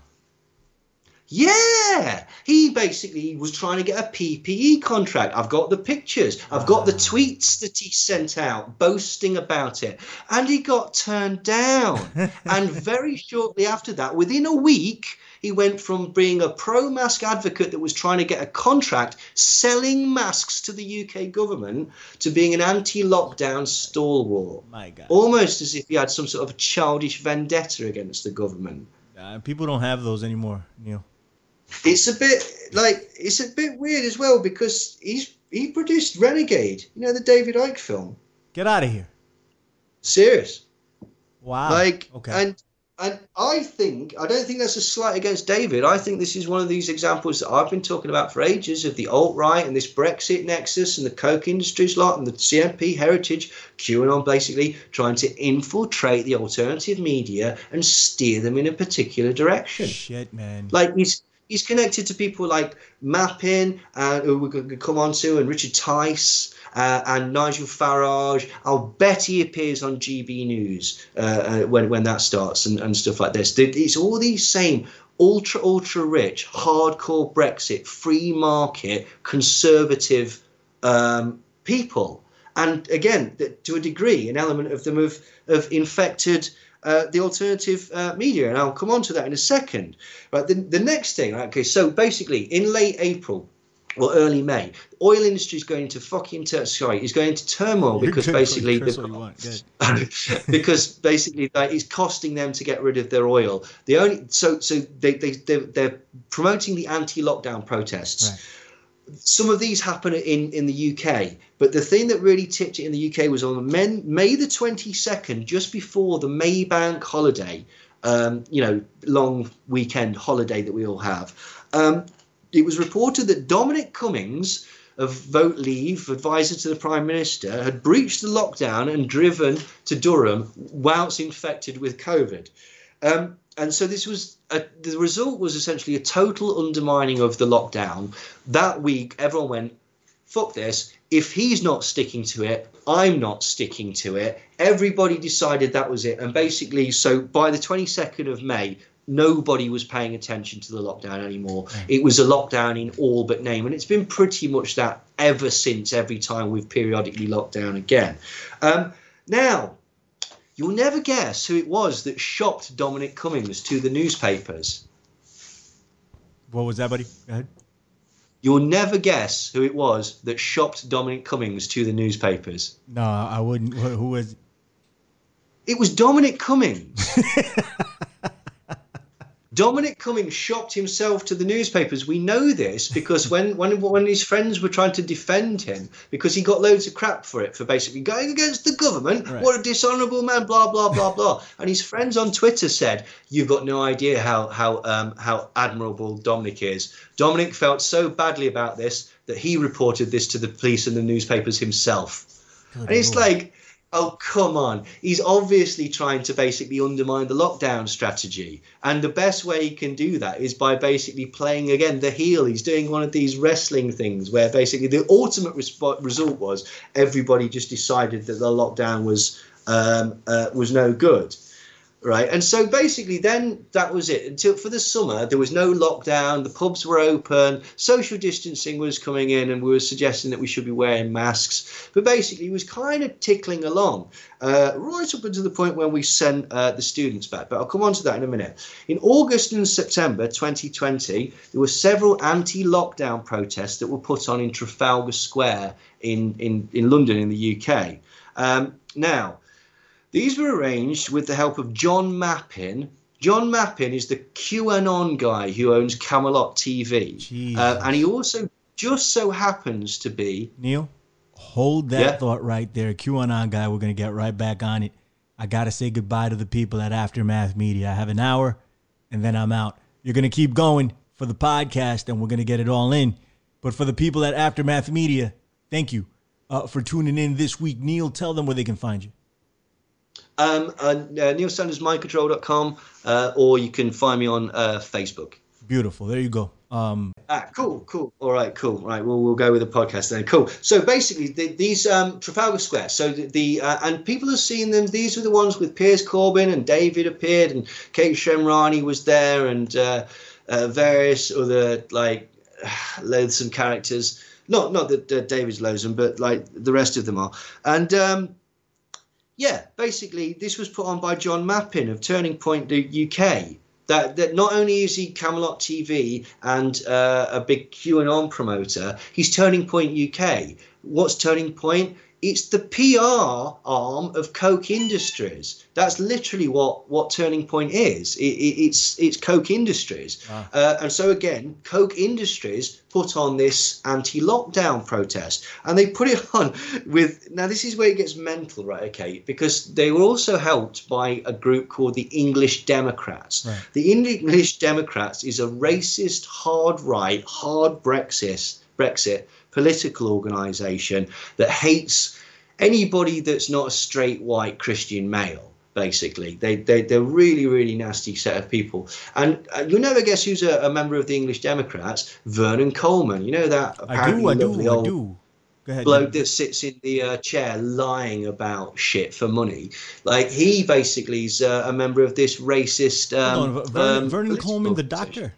Yeah, he basically was trying to get a PPE contract. I've got the pictures. I've got the ah. tweets that he sent out boasting about it. And he got turned down. and very shortly after that, within a week, he went from being a pro mask advocate that was trying to get a contract selling masks to the UK government to being an anti lockdown stalwart. My God. Almost as if he had some sort of childish vendetta against the government. Uh, people don't have those anymore, Neil. It's a bit like it's a bit weird as well because he's he produced Renegade, you know the David Icke film. Get out of here. Serious. Wow. Like okay. and and I think I don't think that's a slight against David. I think this is one of these examples that I've been talking about for ages of the alt right and this Brexit nexus and the Koch Industries lot and the CNP heritage, QAnon basically trying to infiltrate the alternative media and steer them in a particular direction. Shit, man. Like he's he's connected to people like Mappin, uh, who we could come on to, and Richard Tice uh, and Nigel Farage. I'll bet he appears on GB News uh, uh, when when that starts and, and stuff like this. It's all these same ultra ultra rich, hardcore Brexit, free market, conservative um, people. and again, to a degree, an element of them have, have infected uh, the alternative uh, media, and I'll come on to that in a second. Right, the, the next thing, okay, so basically in late April, or early May. The Oil industry is going into fucking ter- sorry, is going into turmoil because basically because basically like, it's costing them to get rid of their oil. The only so so they they they're, they're promoting the anti-lockdown protests. Right some of these happen in, in the UK, but the thing that really tipped it in the UK was on May, May the 22nd, just before the Maybank holiday, um, you know, long weekend holiday that we all have. Um, it was reported that Dominic Cummings of Vote Leave, advisor to the Prime Minister, had breached the lockdown and driven to Durham whilst infected with COVID. Um, and so this was a, the result was essentially a total undermining of the lockdown. That week, everyone went, "Fuck this! If he's not sticking to it, I'm not sticking to it." Everybody decided that was it, and basically, so by the 22nd of May, nobody was paying attention to the lockdown anymore. It was a lockdown in all but name, and it's been pretty much that ever since. Every time we've periodically locked down again. Um, now, You'll never guess who it was that shopped Dominic Cummings to the newspapers. What was that, buddy? Go ahead. You'll never guess who it was that shopped Dominic Cummings to the newspapers. No, I wouldn't. Who was? It was Dominic Cummings. Dominic Cummings shocked himself to the newspapers. We know this because when, when when his friends were trying to defend him because he got loads of crap for it for basically going against the government. Right. What a dishonourable man! Blah blah blah blah. And his friends on Twitter said, "You've got no idea how how um, how admirable Dominic is." Dominic felt so badly about this that he reported this to the police and the newspapers himself. Good and it's like Oh, come on. He's obviously trying to basically undermine the lockdown strategy. And the best way he can do that is by basically playing again the heel. He's doing one of these wrestling things where basically the ultimate resp- result was everybody just decided that the lockdown was um, uh, was no good right? And so basically, then that was it. Until for the summer, there was no lockdown. The pubs were open. Social distancing was coming in, and we were suggesting that we should be wearing masks. But basically, it was kind of tickling along uh, right up until the point when we sent uh, the students back. But I'll come on to that in a minute. In August and September 2020, there were several anti-lockdown protests that were put on in Trafalgar Square in in, in London, in the UK. Um, now these were arranged with the help of John Mappin. John Mappin is the QAnon guy who owns Camelot TV. Uh, and he also just so happens to be. Neil, hold that yeah? thought right there. QAnon guy, we're going to get right back on it. I got to say goodbye to the people at Aftermath Media. I have an hour and then I'm out. You're going to keep going for the podcast and we're going to get it all in. But for the people at Aftermath Media, thank you uh, for tuning in this week. Neil, tell them where they can find you. Um, uh, uh, NeilSandersMindControl.com, uh, or you can find me on uh, Facebook. Beautiful. There you go. Um, ah, cool, cool. All right, cool. Right, we'll we'll go with the podcast then. Cool. So basically, the, these um, Trafalgar Square. So the, the uh, and people have seen them. These were the ones with Piers Corbyn and David appeared, and Kate Shemirani was there, and uh, uh, various other like loathsome characters. Not not that uh, David's loathsome, but like the rest of them are. And um, yeah, basically, this was put on by John Mappin of Turning Point UK. That, that not only is he Camelot TV and uh, a big QAnon promoter, he's Turning Point UK. What's Turning Point? It's the PR arm of Koch Industries. That's literally what what Turning Point is. It, it, it's it's Koch Industries, wow. uh, and so again, Koch Industries put on this anti-lockdown protest, and they put it on with. Now this is where it gets mental, right? Okay, because they were also helped by a group called the English Democrats. Right. The English Democrats is a racist, hard right, hard Brexit Brexit political organisation that hates anybody that's not a straight white Christian male. Basically, they, they they're really really nasty set of people, and uh, you'll never guess who's a, a, member of the English Democrats. Vernon Coleman, you know that apparently I do, I do, old I do. Ahead, bloke that sits in the uh, chair lying about shit for money. Like he basically is uh, a member of this racist. Um, Vernon, um, Vernon Coleman, the doctor.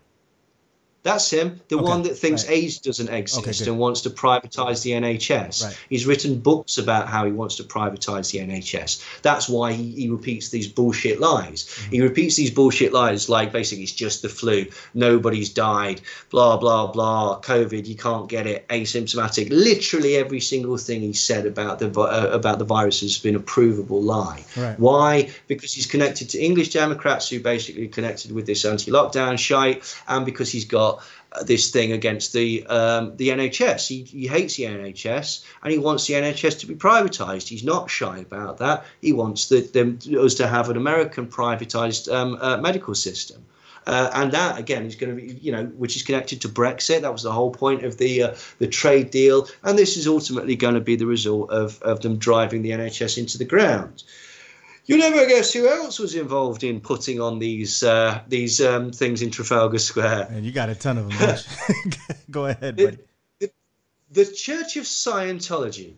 That's him, the Okay, one that thinks right. AIDS doesn't exist good. and wants to privatize the NHS. Right. He's written books about how he wants to privatize the NHS. That's why he, he repeats these bullshit lies. Mm-hmm. He repeats these bullshit lies like basically it's just the flu, nobody's died, blah, blah, blah, COVID, you can't get it, asymptomatic. Literally every single thing he said about the, uh, about the virus has been a provable lie. Right. Why? Because he's connected to English Democrats who basically connected with this anti-lockdown shite, and because he's got this thing against the um, the NHS. He, he hates the NHS and he wants the NHS to be privatised. He's not shy about that. He wants the, them us to have an American privatised um, uh, medical system. Uh, and that again is going to be, you know, which is connected to Brexit. That was the whole point of the uh, the trade deal, and this is ultimately going to be the result of of them driving the NHS into the ground. You never guess who else was involved in putting on these uh, these um, things in Trafalgar Square. And you got a ton of them. Go ahead, buddy. The Church of Scientology,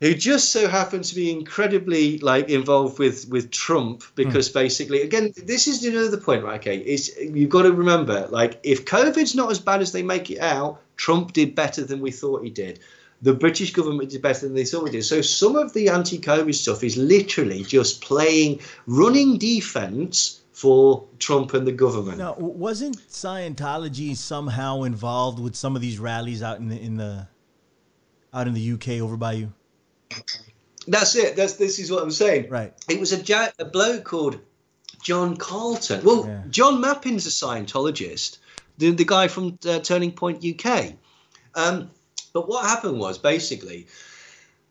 who just so happened to be incredibly like involved with with Trump because basically again this is another point right okay is you've got to remember like if COVID's not as bad as they make it out Trump did better than we thought he did the British government did better than they thought we did so some of the anti-COVID stuff is literally just playing running defense for Trump and the government Now, wasn't Scientology somehow involved with some of these rallies out in the in the out in the UK over by you? that's it that's this is what I'm saying Right. it was a, ja- a bloke called John Carlton. Well, Yeah. John Mappin's a Scientologist, the, the guy from uh, Turning Point UK. Um, but what happened was basically,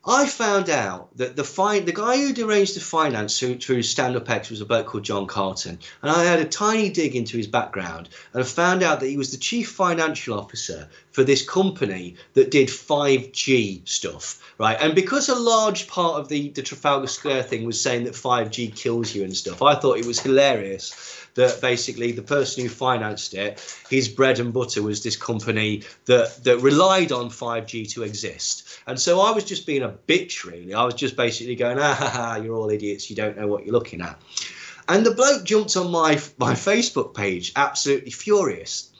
I found out that the fi- the guy who'd arranged the finance through, through Stand Up X was a bloke called John Carlton. And I had a tiny dig into his background and I found out that he was the chief financial officer for this company that did 5G stuff, right? And because a large part of the, the Trafalgar Square thing was saying that 5G kills you and stuff, I thought it was hilarious that basically the person who financed it, his bread and butter was this company that, that relied on 5G to exist. And so I was just being a bitch, really. I was just basically going, ah, ha, ha, you're all idiots. You don't know what you're looking at. And the bloke jumped on my my Facebook page, absolutely furious.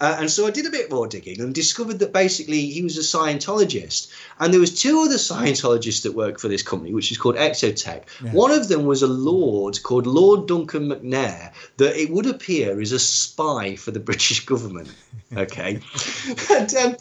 Uh, and so I did a bit more digging and discovered that basically he was a Scientologist. And there was two other Scientologists that worked for this company, which is called Exotech. Yeah. One of them was a lord called Lord Duncan McNair, that it would appear is a spy for the British government. Okay. and, um,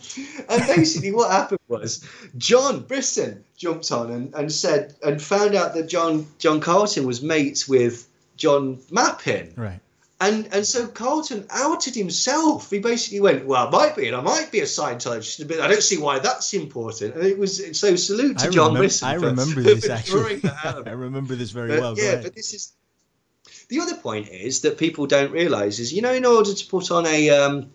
and basically what happened was John Brisson jumped on and, and said and found out that John John Carlton was mates with John Mappin. Right. And and so Carlton outed himself. He basically went, "Well, I might be, and I might be a Scientologist, but I don't see why that's important." And it was so salute to I John remember, Brisson. I remember for this drawing actually. that out of I remember this very But, well. Yeah, but this is the other point is that people don't realise is you know in order to put on a um,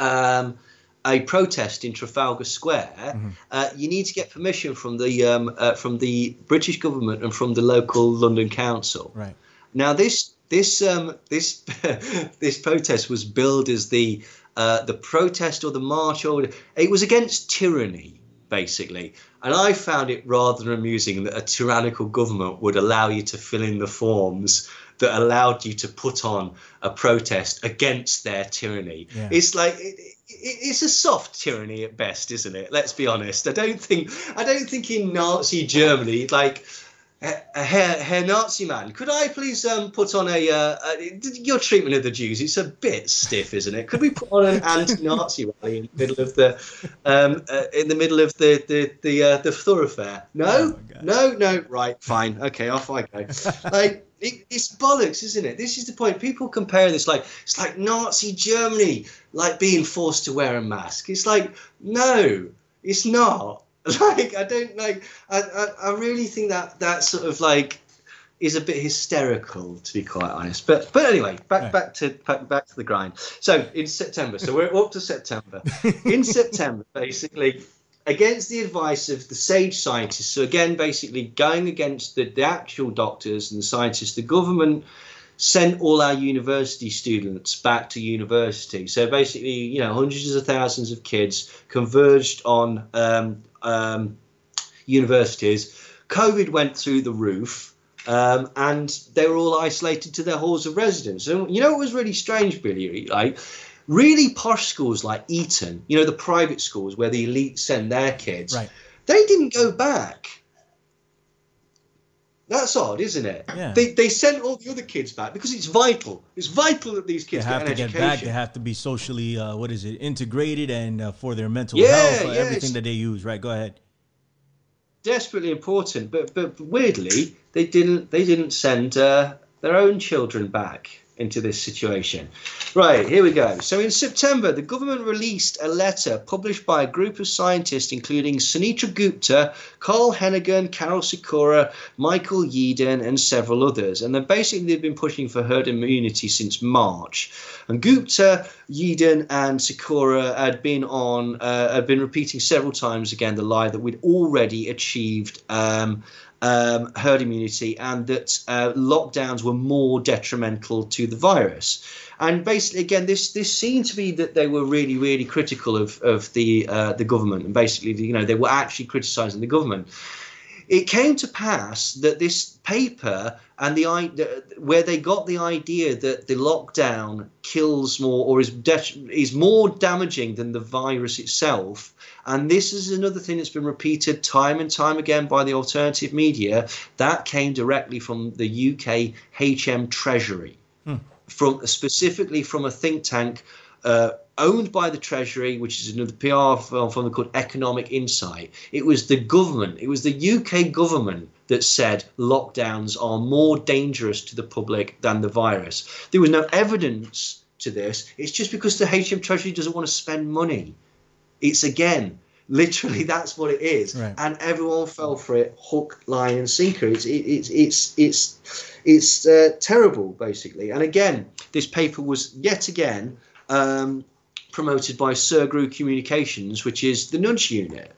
um, a protest in Trafalgar Square, Mm-hmm. uh, you need to get permission from the um, uh, from the British government and from the local London council. right. Now this this um, this this protest was billed as the uh, the protest or the march or it was against tyranny basically, and I found it rather amusing that a tyrannical government would allow you to fill in the forms that allowed you to put on a protest against their tyranny. Yeah. It's like. It, it, it's a soft tyranny at best, isn't it? Let's be honest. I don't think I don't think in Nazi Germany, like uh, Herr, Herr Nazi man, could I please um, put on a, uh, a your treatment of the Jews? It's a bit stiff, isn't it? Could we put on an anti-Nazi rally in the middle of the um, uh, in the middle of the the the, uh, the thoroughfare? Oh No, God. no, no. Right, fine, okay, off I go. like it, it's bollocks, isn't it? This is the point. People compare this like it's like Nazi Germany, like being forced to wear a mask. It's like no, it's not. Like I don't like. I, I, I really think that that sort of like is a bit hysterical, to be quite honest. But but anyway, back Right. back to back, back to the grind. So in September, so we're up to September. In September, basically, against the advice of the sage scientists. So again, basically going against the, the actual doctors and the scientists, the government sent all our university students back to university. So basically, you know, hundreds of thousands of kids converged on um, um, universities. COVID went through the roof. Um, and they were all isolated to their halls of residence. And you know what was really strange, Billy? Like really posh schools like Eton, you know, the private schools where the elite send their kids, Right. they didn't go back. That's odd, isn't it? Yeah. They, they sent all the other kids back because it's vital. It's vital that these kids They have get to get education. back. They have to be socially, uh, what is it, integrated and uh, for their mental Yeah, health, uh, yeah, everything that they use. Right. Go ahead. desperately important, but but weirdly they didn't they didn't send uh, their own children back into this situation. Right here we go. So in September, the government released a letter published by a group of scientists, including Sunetra Gupta, Carl Heneghan, Karol Sikora, Michael Yeadon, and several others. And then basically they've been pushing for herd immunity since March. And Gupta, Yeadon, and Sikora had been on, uh, had been repeating several times again the lie that we'd already achieved. Um, um, herd immunity and that uh, lockdowns were more detrimental to the virus. And basically, again, this this seemed to be that they were really, really critical of of the uh, the government, and basically, you know, they were actually criticising the government. It came to pass that this paper and the the- where they got the idea that the lockdown kills more or is is more damaging than the virus itself. And this is another thing that's been repeated time and time again by the alternative media. That came directly from the UK HM Treasury. From specifically from a think tank uh, owned by the Treasury, which is another PR firm called Economic Insight. It was the government, it was the UK government that said lockdowns are more dangerous to the public than the virus. There was no evidence to this. It's just because the HM Treasury doesn't want to spend money. It's again, literally, that's what it is, Right. and everyone fell for it, hook, line, and sinker. It's it, it's it's it's it's uh, terrible, basically. And again, this paper was yet again um, promoted by Sergru Communications, which is the Nudge Unit.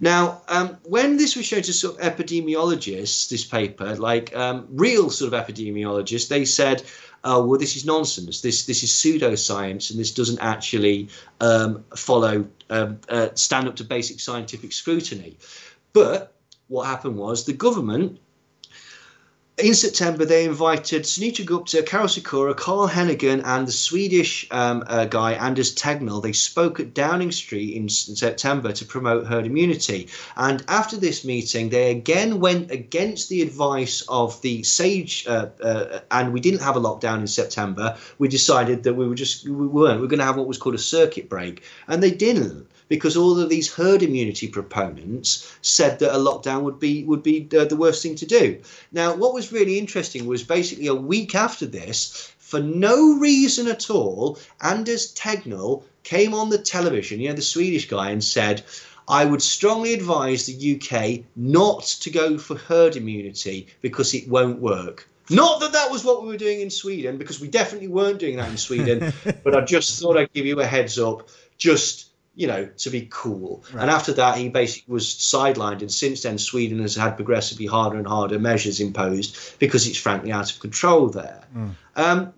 Now, um, when this was shown to sort of epidemiologists, this paper, like um, real sort of epidemiologists, they said, "Oh, well, this is nonsense. This this is pseudoscience, and this doesn't actually um, follow um, uh, stand up to basic scientific scrutiny." But what happened was the government in September, they invited Sunetra Gupta, Karol Sikora, Carl Heneghan, and the Swedish um, uh, guy Anders Tegnell. They spoke at Downing Street in, September to promote herd immunity. And after this meeting, they again went against the advice of the SAGE, uh, uh, and we didn't have a lockdown in September. We decided that we were just we weren't. We were going to have what was called a circuit break, and they didn't because all of these herd immunity proponents said that a lockdown would be would be uh, the worst thing to do. Now, what was really interesting was basically a week after this, for no reason at all, Anders Tegnell came on the television, you know, the Swedish guy, and said. I would strongly advise the UK not to go for herd immunity because it won't work. Not that that was what we were doing in Sweden, because we definitely weren't doing that in Sweden. but I just thought I'd give you a heads up, just you know, to be cool. And after that, he basically was sidelined. And since then, Sweden has had progressively harder and harder measures imposed because it's frankly out of control there. Um,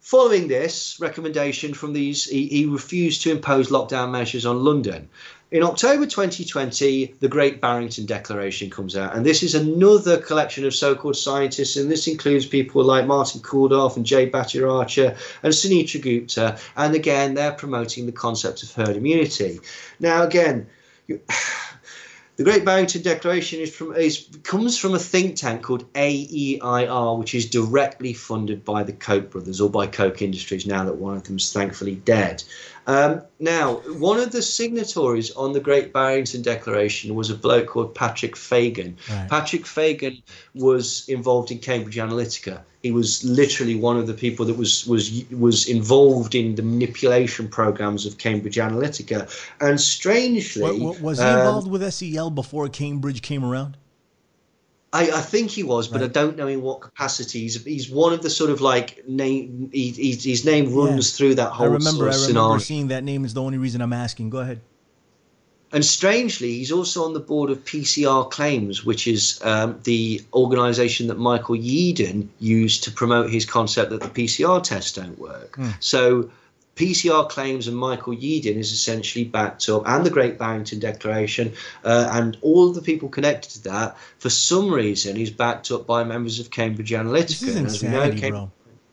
Following this recommendation from these, he, he refused to impose lockdown measures on London. In October 2020, the Great Barrington Declaration comes out, and this is another collection of so called scientists, and this includes people like Martin Kulldorff and Jay Bhattacharya and Sunetra Gupta, and again, they're promoting the concept of herd immunity. Now, again, you, the Great Barrington Declaration is from is comes from a think tank called AEIR, which is directly funded by the Koch brothers or by Koch Industries. Now that one of them is thankfully dead. Um, now, one of the signatories on the Great Barrington Declaration was a bloke called Patrick Fagan. Right. Patrick Fagan was involved in Cambridge Analytica. He was literally one of the people that was was was involved in the manipulation programs of Cambridge Analytica. And strangely, Wa- wa- was he um, involved with SCL before Cambridge came around? I, I think he was, but I don't know in what capacity. He's, he's one of the sort of like name. He, he, his name runs through that I whole remember. sort I of remember scenario. seeing that name. Is the only reason I'm asking. Go ahead. And strangely, he's also on the board of PCR Claims, which is um, the organisation that Michael Yeadon used to promote his concept that the PCR tests don't work. So, PCR Claims and Michael Yeadon is essentially backed up, and the Great Barrington Declaration, uh, and all of the people connected to that, for some reason, is backed up by members of Cambridge Analytica. This is And as we know, insanity, bro.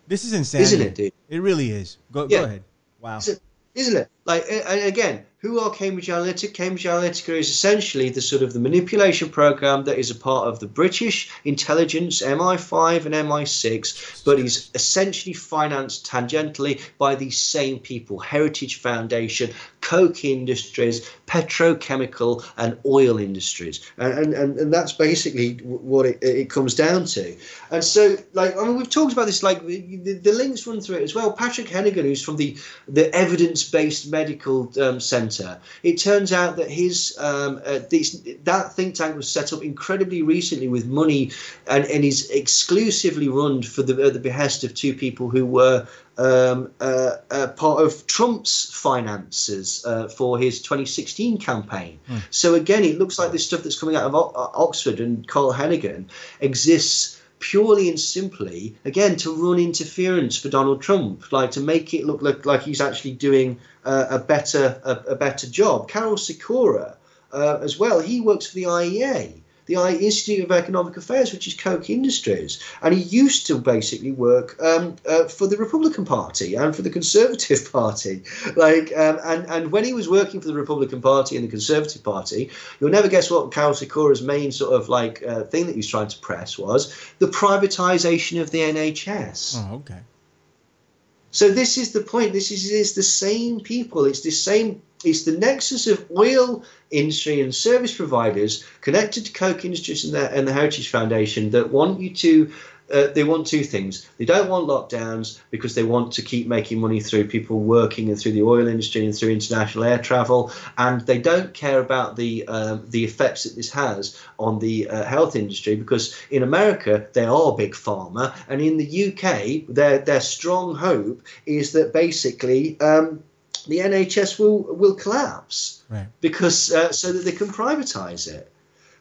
This is insanity, Isn't it, dude? It really is. Go, Yeah. go ahead. Wow. Isn't it? Like, again, who are Cambridge Analytica? Cambridge Analytica is essentially the sort of the manipulation program that is a part of the British intelligence, MI5 and MI6, but is essentially financed tangentially by these same people: Heritage Foundation, Koch Industries, petrochemical and oil industries, and and, and that's basically what it, it comes down to. And so, like, I mean, we've talked about this. Like, the, the links run through it as well. Patrick Heneghan, who's from the the evidence-based medical um, centre Centre. It turns out that his um, uh, this, that think tank was set up incredibly recently with money and, and is exclusively run for the, uh, the behest of two people who were um, uh, uh, part of Trump's finances uh, for his 2016 campaign. Mm. So again, it looks like this stuff that's coming out of o- Oxford and Carl Heneghan exists purely and simply, again, to run interference for Donald Trump, like to make it look like, like he's actually doing uh, a better a, a, better job. Karol Sikora, uh, as well, he works for the IEA the Institute of Economic Affairs, which is Koch Industries, and he used to basically work um, uh, for the Republican Party and for the Conservative Party. Like, um, and and when he was working for the Republican Party and the Conservative Party, you'll never guess what Karol Sikora's main sort of like uh, thing that he was trying to press was the privatization of the NHS. Oh, okay. So this is the point. This is it's the same people. It's the same. It's the nexus of oil industry and service providers connected to Koch Industries and the, and the Heritage Foundation that want you to uh, they want two things. They don't want lockdowns because they want to keep making money through people working and through the oil industry and through international air travel, and they don't care about the uh, the effects that this has on the uh, health industry because in America they are big pharma, and in the UK their their strong hope is that basically. Um, the NHS will will collapse right. because uh, so that they can privatize it.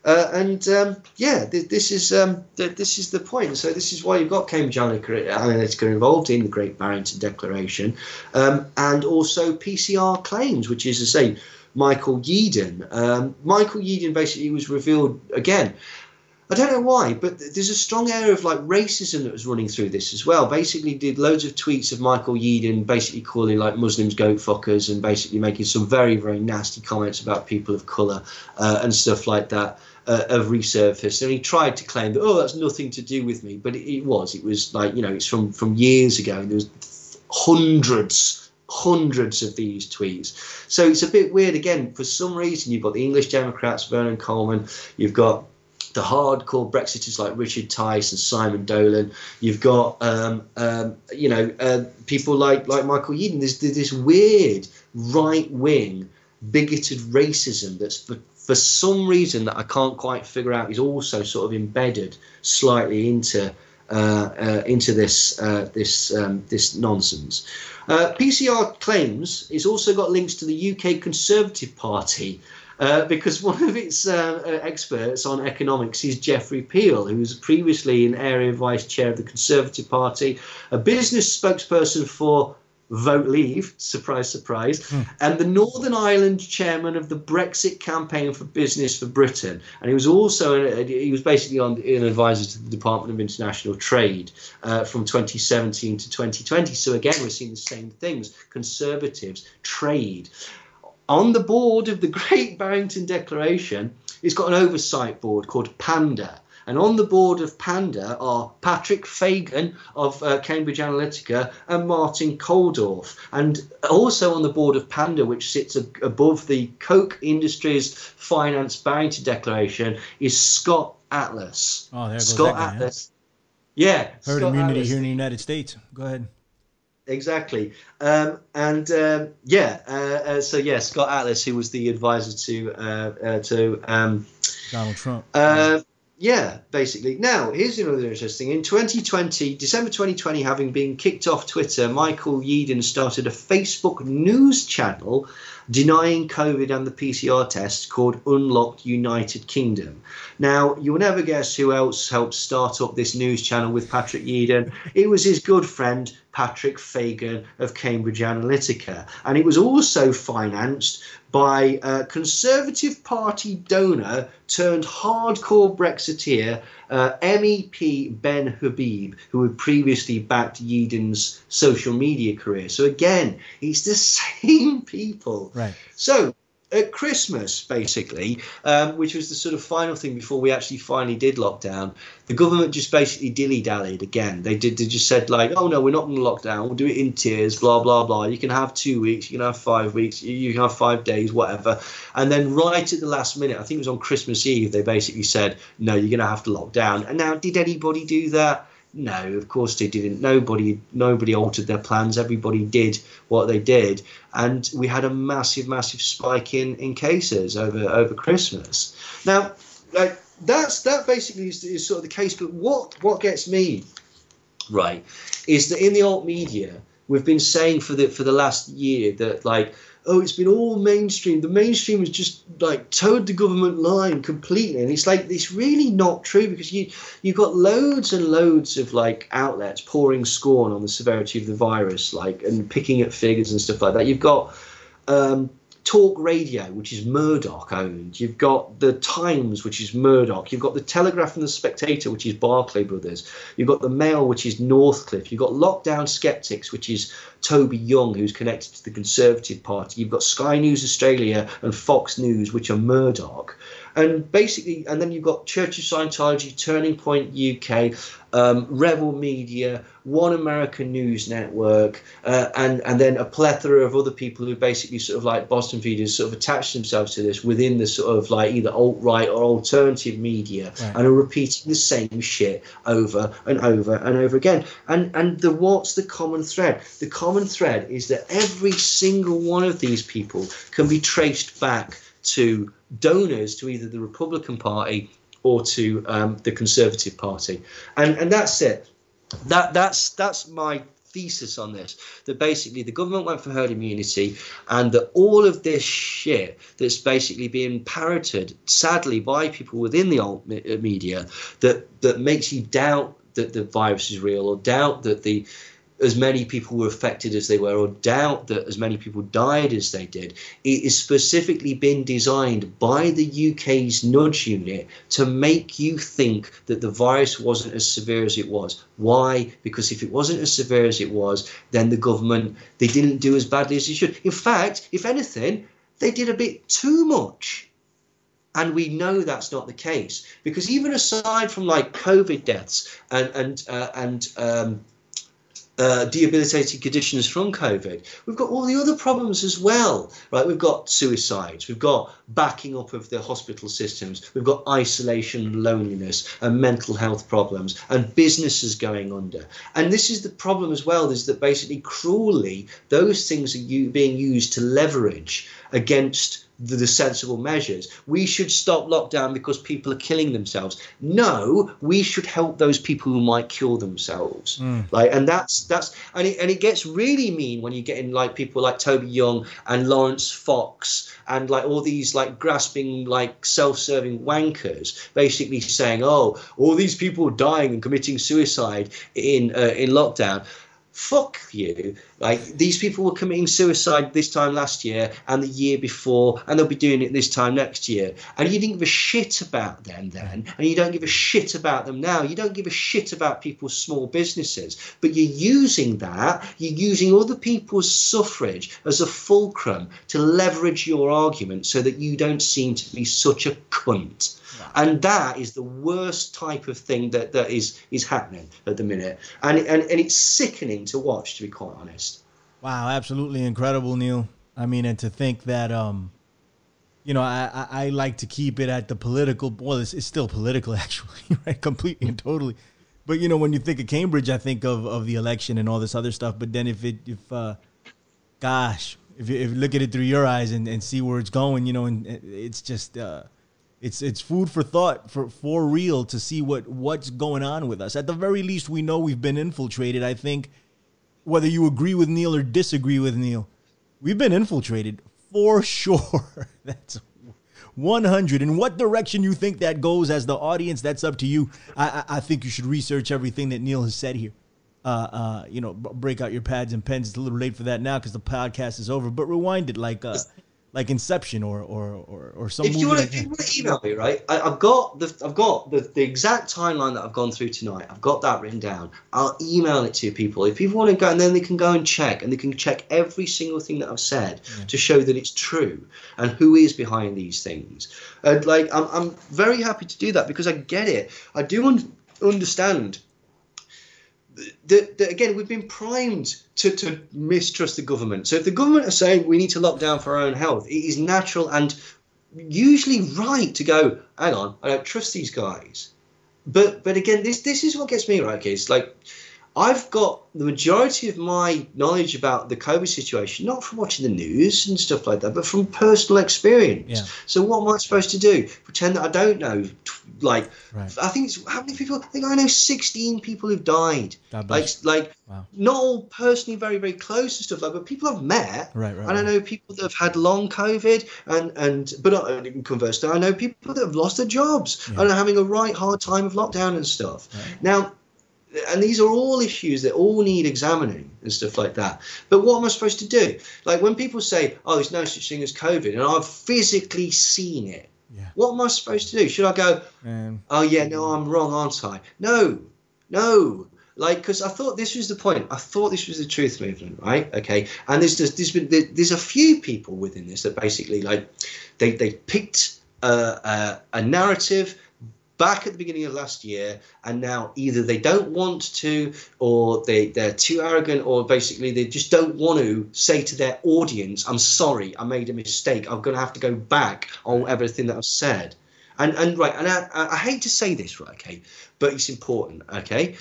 Uh, and um, yeah, th- this is um, th- this is the point. So this is why you've got Cambridge Analytica involved in the Great Barrington Declaration, um, and also PCR claims, which is to say Michael Yeadon. Um, Michael Yeadon basically was revealed again. I don't know why, but there's a strong air of like racism that was running through this as well. Basically, did loads of tweets of Michael Yeadon basically calling like Muslims goat fuckers and basically making some very very nasty comments about people of color uh, and stuff like that. Uh, have resurfaced, and he tried to claim that oh that's nothing to do with me, but it, it was. It was like you know it's from from years ago, and there was hundreds hundreds of these tweets. So it's a bit weird. Again, for some reason, you've got the English Democrats, Vernon Coleman, you've got the hardcore Brexiters like Richard Tice and Simon Dolan. You've got um, um, you know uh, people like like Michael Yeadon. There's, there's this weird right wing bigoted racism that's for, for some reason that I can't quite figure out is also sort of embedded slightly into uh, uh, into this uh, this um, this nonsense. Uh, PCR claims it's also got links to the UK Conservative Party, uh, because one of its uh, uh, experts on economics is Geoffrey Peel, who was previously an area vice chair of the Conservative Party, a business spokesperson for Vote Leave, surprise, surprise, hmm. and the Northern Ireland chairman of the Brexit campaign for business for Britain. And he was also he was basically on an advisor to the Department of International Trade uh, from 2017 to 2020. So again, we're seeing the same things: conservatives, trade on the board of the Great Barrington Declaration, it's got an oversight board called PANDA. And on the board of PANDA are Patrick Fagan of uh, Cambridge Analytica and Martin Kulldorff. And also on the board of PANDA, which sits above the Koch Industries Finance Barrington Declaration, is Scott Atlas. Oh, there goes Scott that guy, Atlas. Yeah. Herd Scott immunity Atlas. here in the United States. Go ahead. Exactly. Um, and um, yeah, uh, uh, so yeah, Scott Atlas, who was the advisor to uh, uh to um, Donald Trump. Uh, yeah, basically. Now, here's another interesting. In 2020, December 2020, having been kicked off Twitter, Michael Yeadon started a Facebook news channel denying COVID and the PCR tests called Unlocked United Kingdom. Now, you'll never guess who else helped start up this news channel with Patrick Yeadon. It was his good friend, Patrick Fagan of Cambridge Analytica. And it was also financed by a Conservative Party donor turned hardcore Brexiteer, uh, MEP Ben Habib, who had previously backed Yeadon's social media career. So again, it's the same people. Right. So at Christmas, basically, um, which was the sort of final thing before we actually finally did lockdown, the government just basically dilly dallied again. They did. They just said like, "Oh no, we're not going to lock down. We'll do it in tiers." Blah blah blah. You can have two weeks. You can have five weeks. You can have five days, whatever. And then right at the last minute, I think it was on Christmas Eve, they basically said, "No, you're going to have to lock down." And now, did anybody do that? No, of course they didn't. Nobody, nobody altered their plans. Everybody did what they did, and we had a massive, massive spike in in cases over over Christmas. Now, like that's that basically is, is sort of the case. But what what gets me right is that in the alt media we've been saying for the for the last year that like oh, it's been all mainstream. The mainstream has just like towed the government line completely, and it's like it's really not true because you you've got loads and loads of like outlets pouring scorn on the severity of the virus, like and picking at figures and stuff like that. You've got um, Talk Radio, which is Murdoch owned. You've got the Times, which is Murdoch. You've got the Telegraph and the Spectator, which is Barclay Brothers. You've got the Mail, which is Northcliffe. You've got Lockdown Skeptics, which is Toby Young, who's connected to the Conservative Party. You've got Sky News Australia and Fox News, which are Murdoch. And basically, and then you've got Church of Scientology, Turning Point UK, um, Rebel Media, One American News Network, uh, and and then a plethora of other people who basically sort of like Boston feeders sort of attach themselves to this within the sort of like either alt right or alternative media right. and are repeating the same shit over and over and over again. And and the what's the common thread? The common thread is that every single one of these people can be traced back to donors to either the Republican Party or to um, the Conservative Party, and and that's it. That that's that's my thesis on this that basically the government went for herd immunity and that all of this shit that's basically being parroted sadly by people within the media that that makes you doubt that the virus is real or doubt that the as many people were affected as they were, or doubt that as many people died as they did. It is specifically been designed by the UK's nudge unit to make you think that the virus wasn't as severe as it was. Why? Because if it wasn't as severe as it was, then the government they didn't do as badly as they should. In fact, if anything, they did a bit too much. And we know that's not the case because even aside from like COVID deaths and and uh, and um, uh, debilitating conditions from COVID. We've got all the other problems as well, right? We've got suicides, we've got backing up of the hospital systems, we've got isolation loneliness and mental health problems and businesses going under. And this is the problem as well, is that basically cruelly those things are being used to leverage against the, the, sensible measures. We should stop lockdown because people are killing themselves. No, we should help those people who might kill themselves. Mm. Like, and that's that's and it and it gets really mean when you get in like people like Toby Young and Laurence Fox and like all these like grasping like self-serving wankers, basically saying, "Oh, all these people dying and committing suicide in uh, in lockdown." Fuck you. Like these people were committing suicide this time last year and the year before, and they'll be doing it this time next year. And you didn't give a shit about them then, and you don't give a shit about them now. You don't give a shit about people's small businesses, but you're using that, you're using other people's suffrage as a fulcrum to leverage your argument so that you don't seem to be such a cunt and that is the worst type of thing that, that is is happening at the minute, and and and it's sickening to watch, to be quite honest. Wow, absolutely incredible, Neil. I mean, and to think that um, you know, I, I, I like to keep it at the political. Well, it's, it's still political, actually, right? Completely and totally. But you know, when you think of Cambridge, I think of, of the election and all this other stuff. But then if it if uh, gosh, if you, if you look at it through your eyes and, and see where it's going, you know, and it's just uh, it's it's food for thought for for real to see what what's going on with us. At the very least, we know we've been infiltrated. I think whether you agree with Neil or disagree with Neil, we've been infiltrated for sure. That's 100. In what direction you think that goes as the audience, that's up to you. I, I, I think you should research everything that Neil has said here. uh, uh, you know, break out your pads and pens. It's a little late for that now because the podcast is over. But rewind it like uh, like Inception or or or, or some if you want to that. email me, right? I, I've got the I've got the, the exact timeline that I've gone through tonight. I've got that written down. I'll email it to people. If people want to go, and then they can go and check, and they can check every single thing that I've said to show that it's true and who is behind these things. And like, I'm I'm very happy to do that because I get it. I do un- understand that, again we've been primed to, to mistrust the government. So if the government are saying we need to lock down for our own health, it is natural and usually right to go, hang on, I don't trust these guys. But but again, this this is what gets me right. Okay, like I've got the majority of my knowledge about the COVID situation not from watching the news and stuff like that, but from personal experience. Yeah. So what am I supposed to do? Pretend that I don't know? Like, Right. I think it's how many people? I think I know 16 people who've died. Like, like Wow. not all personally very very close and stuff like, but people I've met. Right, right, And I know people that have had long COVID, and and but not, conversely, I know people that have lost their jobs Yeah. and are having a right hard time of lockdown and stuff. Now, and these are all issues that all need examining and stuff like that. But what am I supposed to do? Like when people say, "Oh, there's no such thing as COVID," and I've physically seen it. Yeah. What am I supposed to do? Should I go? And Oh yeah, no, I'm wrong, aren't I? No, no. Like, because I thought this was the point. I thought this was the truth movement, right? Okay, and there's there's there's, been, there's a few people within this that basically like they they picked a, a, a narrative back at the beginning of last year and now either they don't want to or they they're too arrogant or basically they just don't want to say to their audience i'm sorry i made a mistake. I'm going to have to go back on everything that i've said. And and right and I, I hate to say this right okay but it's important okay?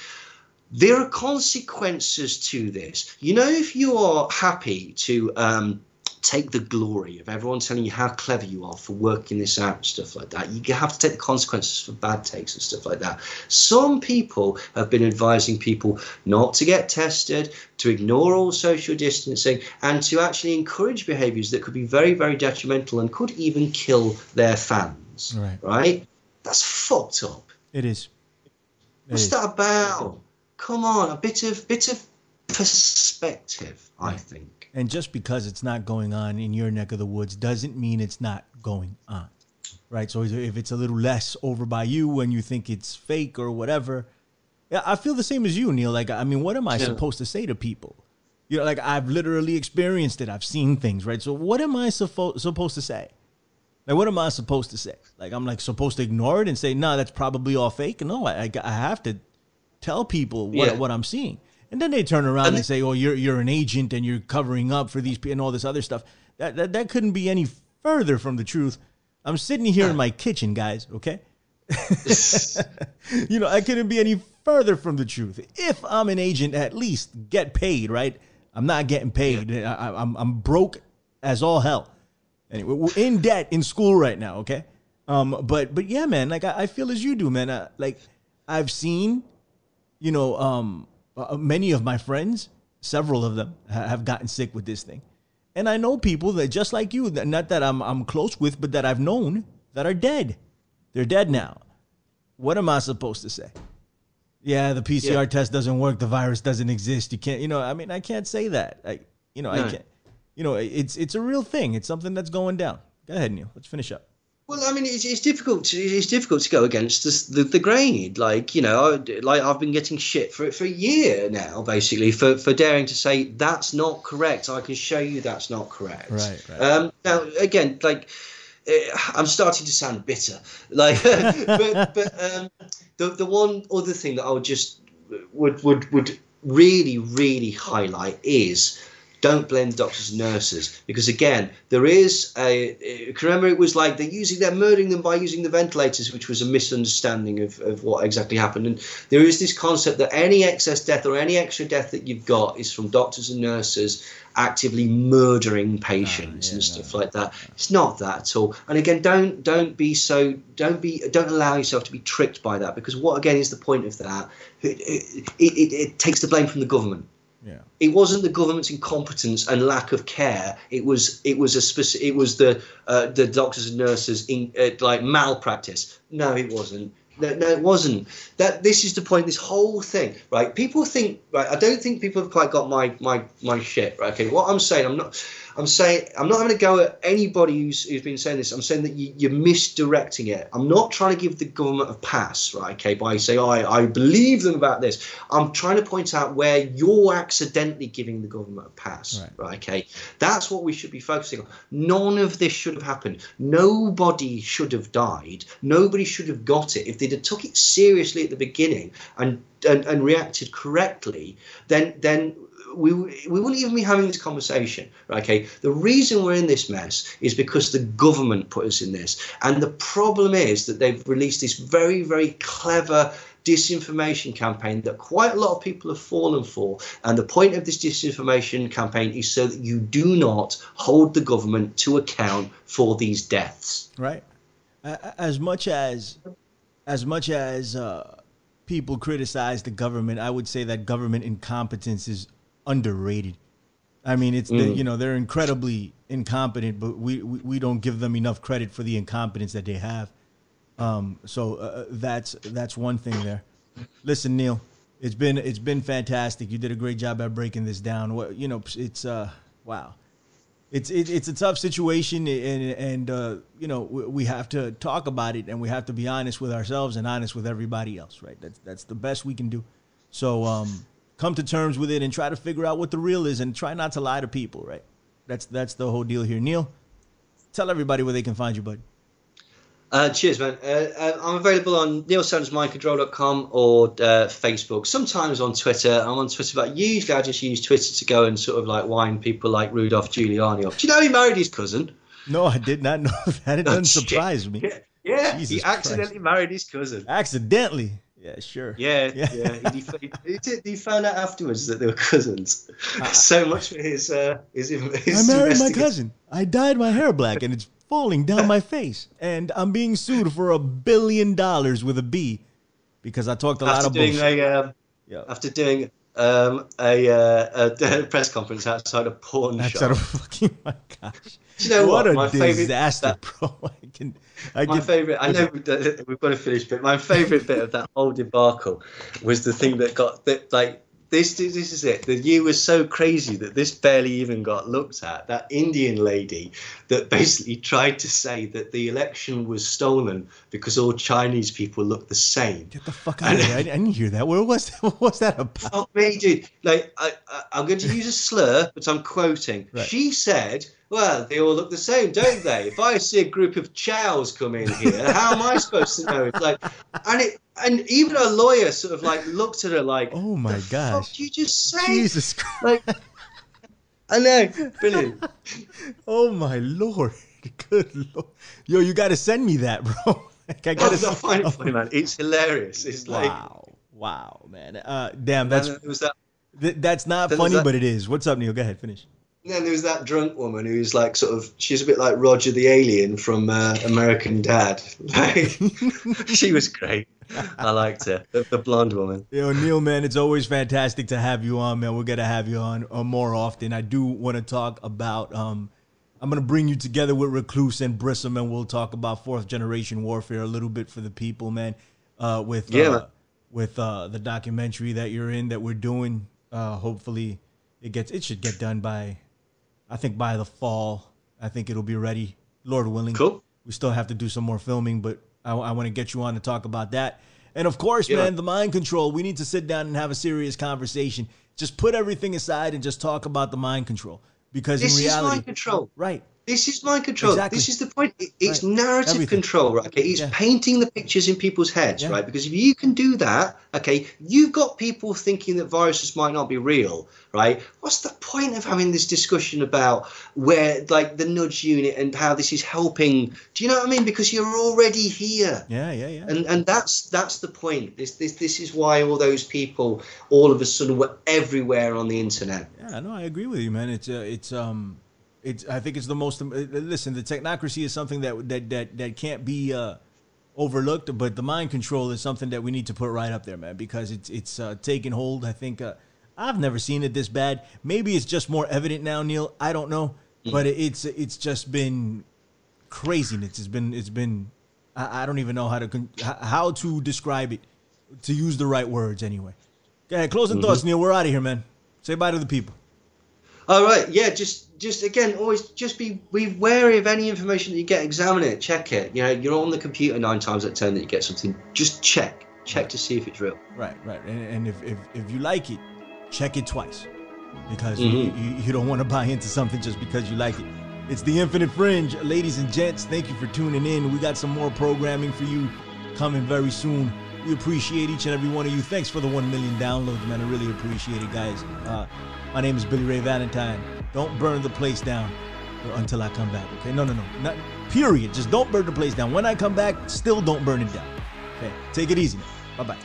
There are consequences to this. You know if you are happy to um take the glory of everyone telling you how clever you are for working this out and stuff like that. You have to take the consequences for bad takes and stuff like that. Some people have been advising people not to get tested, to ignore all social distancing, and to actually encourage behaviors that could be very, very detrimental and could even kill their fans. Right. Right? That's fucked up. it is. It What's is. that about? Come on, a bit of bit of perspective, I think. And just because it's not going on in your neck of the woods doesn't mean it's not going on. Right? So if it's a little less over by you when you think it's fake or whatever, yeah, I feel the same as you, Neil. Like, I mean, what am I Yeah. supposed to say to people? You know, like I've literally experienced it. I've seen things, right? So what am I supposed supposed to say? Like, what am I supposed to say? Like, I'm like supposed to ignore it and say, no, that's probably all fake. No, I, I, I have to tell people what, Yeah. what I'm seeing. And then they turn around and, And- say, oh, you're, you're an agent and you're covering up for these people and all this other stuff. That, that, that couldn't be any further from the truth. I'm sitting here in my kitchen, guys, okay? you know, I couldn't be any further from the truth. If I'm an agent, at least get paid, right? I'm not getting paid. I, I, I'm, I'm broke as all hell. Anyway, we're in debt in school right now, okay? Um, but but yeah, man, like I, I feel as you do, man. Uh, like I've seen, you know, um, uh, many of my friends, several of them ha- have gotten sick with this thing, and I know people that just like you, that not that I'm I'm close with, but that I've known that are dead. They're dead now. What am I supposed to say? Yeah, the PCR Yeah. test doesn't work. The virus doesn't exist. You can't, you know. I mean, I can't say that. I, you know, I can't. You know, it's it's a real thing. It's something that's going down. Go ahead, Neil. Let's finish up. Well, I mean, it's, it's difficult. To, it's difficult to go against this, the the grain. Like you know, I, like I've been getting shit for it for a year now, basically, for for daring to say that's not correct. I can show you that's not correct. Right, right. Um, now, again, like. eh, I'm starting to sound bitter, like, but but um, the the one other thing that I would just would would would really really highlight is don't blame the doctors and nurses. Because again there is a remember it was like they're using they're murdering them by using the ventilators which was a misunderstanding of, of what exactly happened. And there is this concept that any excess death or any extra death that you've got is from doctors and nurses actively murdering ah, patients yeah, and no, stuff like that. it's not that at all. And again don't don't be so don't be don't allow yourself to be tricked by that. Because what again is the point of that? It, it, it, it takes the blame from the government Yeah. it wasn't the government's incompetence and lack of care. It was it was a specific. It was the uh, the doctors and nurses in uh, like malpractice. No, it wasn't. No, no, it wasn't. That this is the point. This whole thing, right? People think, right? I don't think people have quite got my my my shit. Right? Okay, what I'm saying, I'm not. I'm saying I'm not having to go at anybody who's, who's been saying this. I'm saying that you, you're misdirecting it. I'm not trying to give the government a pass, right? Okay, by saying oh, I, I believe them about this. I'm trying to point out where you're accidentally giving the government a pass, right? right? Okay, that's what we should be focusing on. None of this should have happened. Nobody should have died. Nobody should have got it. If they'd have took it seriously at the beginning and and, and reacted correctly, then then we, we wouldn't even be having this conversation. Okay, the reason we're in this mess is because the government put us in this, and the problem is that they've released this very very clever disinformation campaign that quite a lot of people have fallen for. And the point of this disinformation campaign is so that you do not hold the government to account for these deaths. Right. As much as, as much as uh, people criticize the government, I would say that government incompetence is underrated. I mean, it's mm. the, you know they're incredibly incompetent, but we, we, we don't give them enough credit for the incompetence that they have. Um, so uh, uh, that's that's one thing there. Listen, Neil, it's been it's been fantastic. You did a great job at breaking this down. What you know, it's uh wow, it's it, it's a tough situation, and and uh, you know we have to talk about it, and we have to be honest with ourselves and honest with everybody else, right? That's that's the best we can do. So um, come to terms with it and try to figure out what the real is, and try not to lie to people, right? That's that's the whole deal here. Neil, tell everybody where they can find you, bud. Uh, cheers, man. Uh, uh, I'm available on neilsandersmindcontrol.com or uh, Facebook. Sometimes on Twitter. I'm on Twitter, but usually I just use Twitter to go and sort of like wind people like Rudolph Giuliani off. Do you know he married his cousin? No, I did not know that. It doesn't surprise me. Yeah, yeah he accidentally Christ. married his cousin. Accidentally? Yeah, sure. Yeah, yeah. yeah. He, he, he, found out afterwards that they were cousins. Ah. so much for his, uh, his, his I married my cousin. I dyed my hair black, and it's falling down my face, and I'm being sued for a billion dollars with a B because I talked a after lot of doing bullshit. A, um, yeah. After doing um, a, uh, a, press conference outside a pawn outside shop. Of fucking my gosh! Do you know what? what? a my disaster, that, bro! I can, I my favorite. I know we've got to finish, but my favorite bit of that whole debacle was the thing that got that like this this is it. The year was so crazy that this barely even got looked at. That Indian lady that basically tried to say that the election was stolen because all Chinese people look the same. Get the fuck out of here! I, didn't hear that. Where was that? What was that about? Me, dude. Like I, I, am going to use a slur, but I'm quoting. Right. She said well, they all look the same, don't they? If I see a group of chows come in here, how am I supposed to know? It's like, and it, and even a lawyer sort of like looked at her like, "Oh my gosh, did you just say?" Jesus Christ! Like, I know, brilliant. oh my lord, good lord, yo, you got to send me that, bro. Like, I gotta oh, find it funny, man. It's hilarious. It's like, wow, wow, man. Uh, damn, that's that, th- that's not funny, that, but it is. What's up, Neil? Go ahead, finish. And then there was that drunk woman who's like sort of she's a bit like Roger the alien from uh, American Dad. Like she was great. I liked her, the, the blonde woman. Yo, Neil, man, it's always fantastic to have you on, man. We're gonna have you on uh, more often. I do want to talk about. Um, I'm gonna bring you together with Recluse and Brisson, and we'll talk about fourth generation warfare a little bit for the people, man. Uh, with yeah, uh, with uh, the documentary that you're in that we're doing. Uh, hopefully, it gets it should get done by I think by the fall, I think it'll be ready, Lord willing. Cool. We still have to do some more filming, but I, I want to get you on to talk about that. And of course, yeah. man, the mind control. We need to sit down and have a serious conversation. Just put everything aside and just talk about the mind control. Because this in reality, is mind control. Right. This is mind control. Exactly. This is the point. It's right. narrative Everything. control, right? Okay, it's yeah. painting the pictures in people's heads, yeah. right? Because if you can do that, okay, you've got people thinking that viruses might not be real, right? What's the point of having this discussion about where, like, the nudge unit and how this is helping? Do you know what I mean? Because you're already here. Yeah, yeah, yeah. And and that's that's the point. This this this is why all those people all of a sudden were everywhere on the internet. Yeah, no, I agree with you, man. It's uh, it's um it's I think it's the most. Uh, listen, the technocracy is something that that that that can't be uh, overlooked, but the mind control is something that we need to put right up there, man, because it's it's uh, taking hold. I think uh, I've never seen it this bad. Maybe it's just more evident now, Neil. I don't know, mm. but it's it's just been craziness. It's been it's been I, I don't even know how to con- how to describe it, to use the right words anyway. Go ahead, closing mm-hmm. thoughts, Neil. We're out of here, man. Say bye to the people. All right, yeah, just just again, always just be be wary of any information that you get. Examine it, check it. You know, you're on the computer nine times out of ten that you get something. Just check, check to see if it's real. Right, right, and, and if, if if you like it, check it twice, because mm-hmm. you, you, you don't want to buy into something just because you like it. It's the Infinite Fringe, ladies and gents. Thank you for tuning in. We got some more programming for you coming very soon. We appreciate each and every one of you. Thanks for the 1 million downloads, man. I really appreciate it, guys. Uh, my name is Billy Ray Valentine. Don't burn the place down until I come back, okay? No, no, no. Not, period. Just don't burn the place down. When I come back, still don't burn it down. Okay? Take it easy. Bye bye.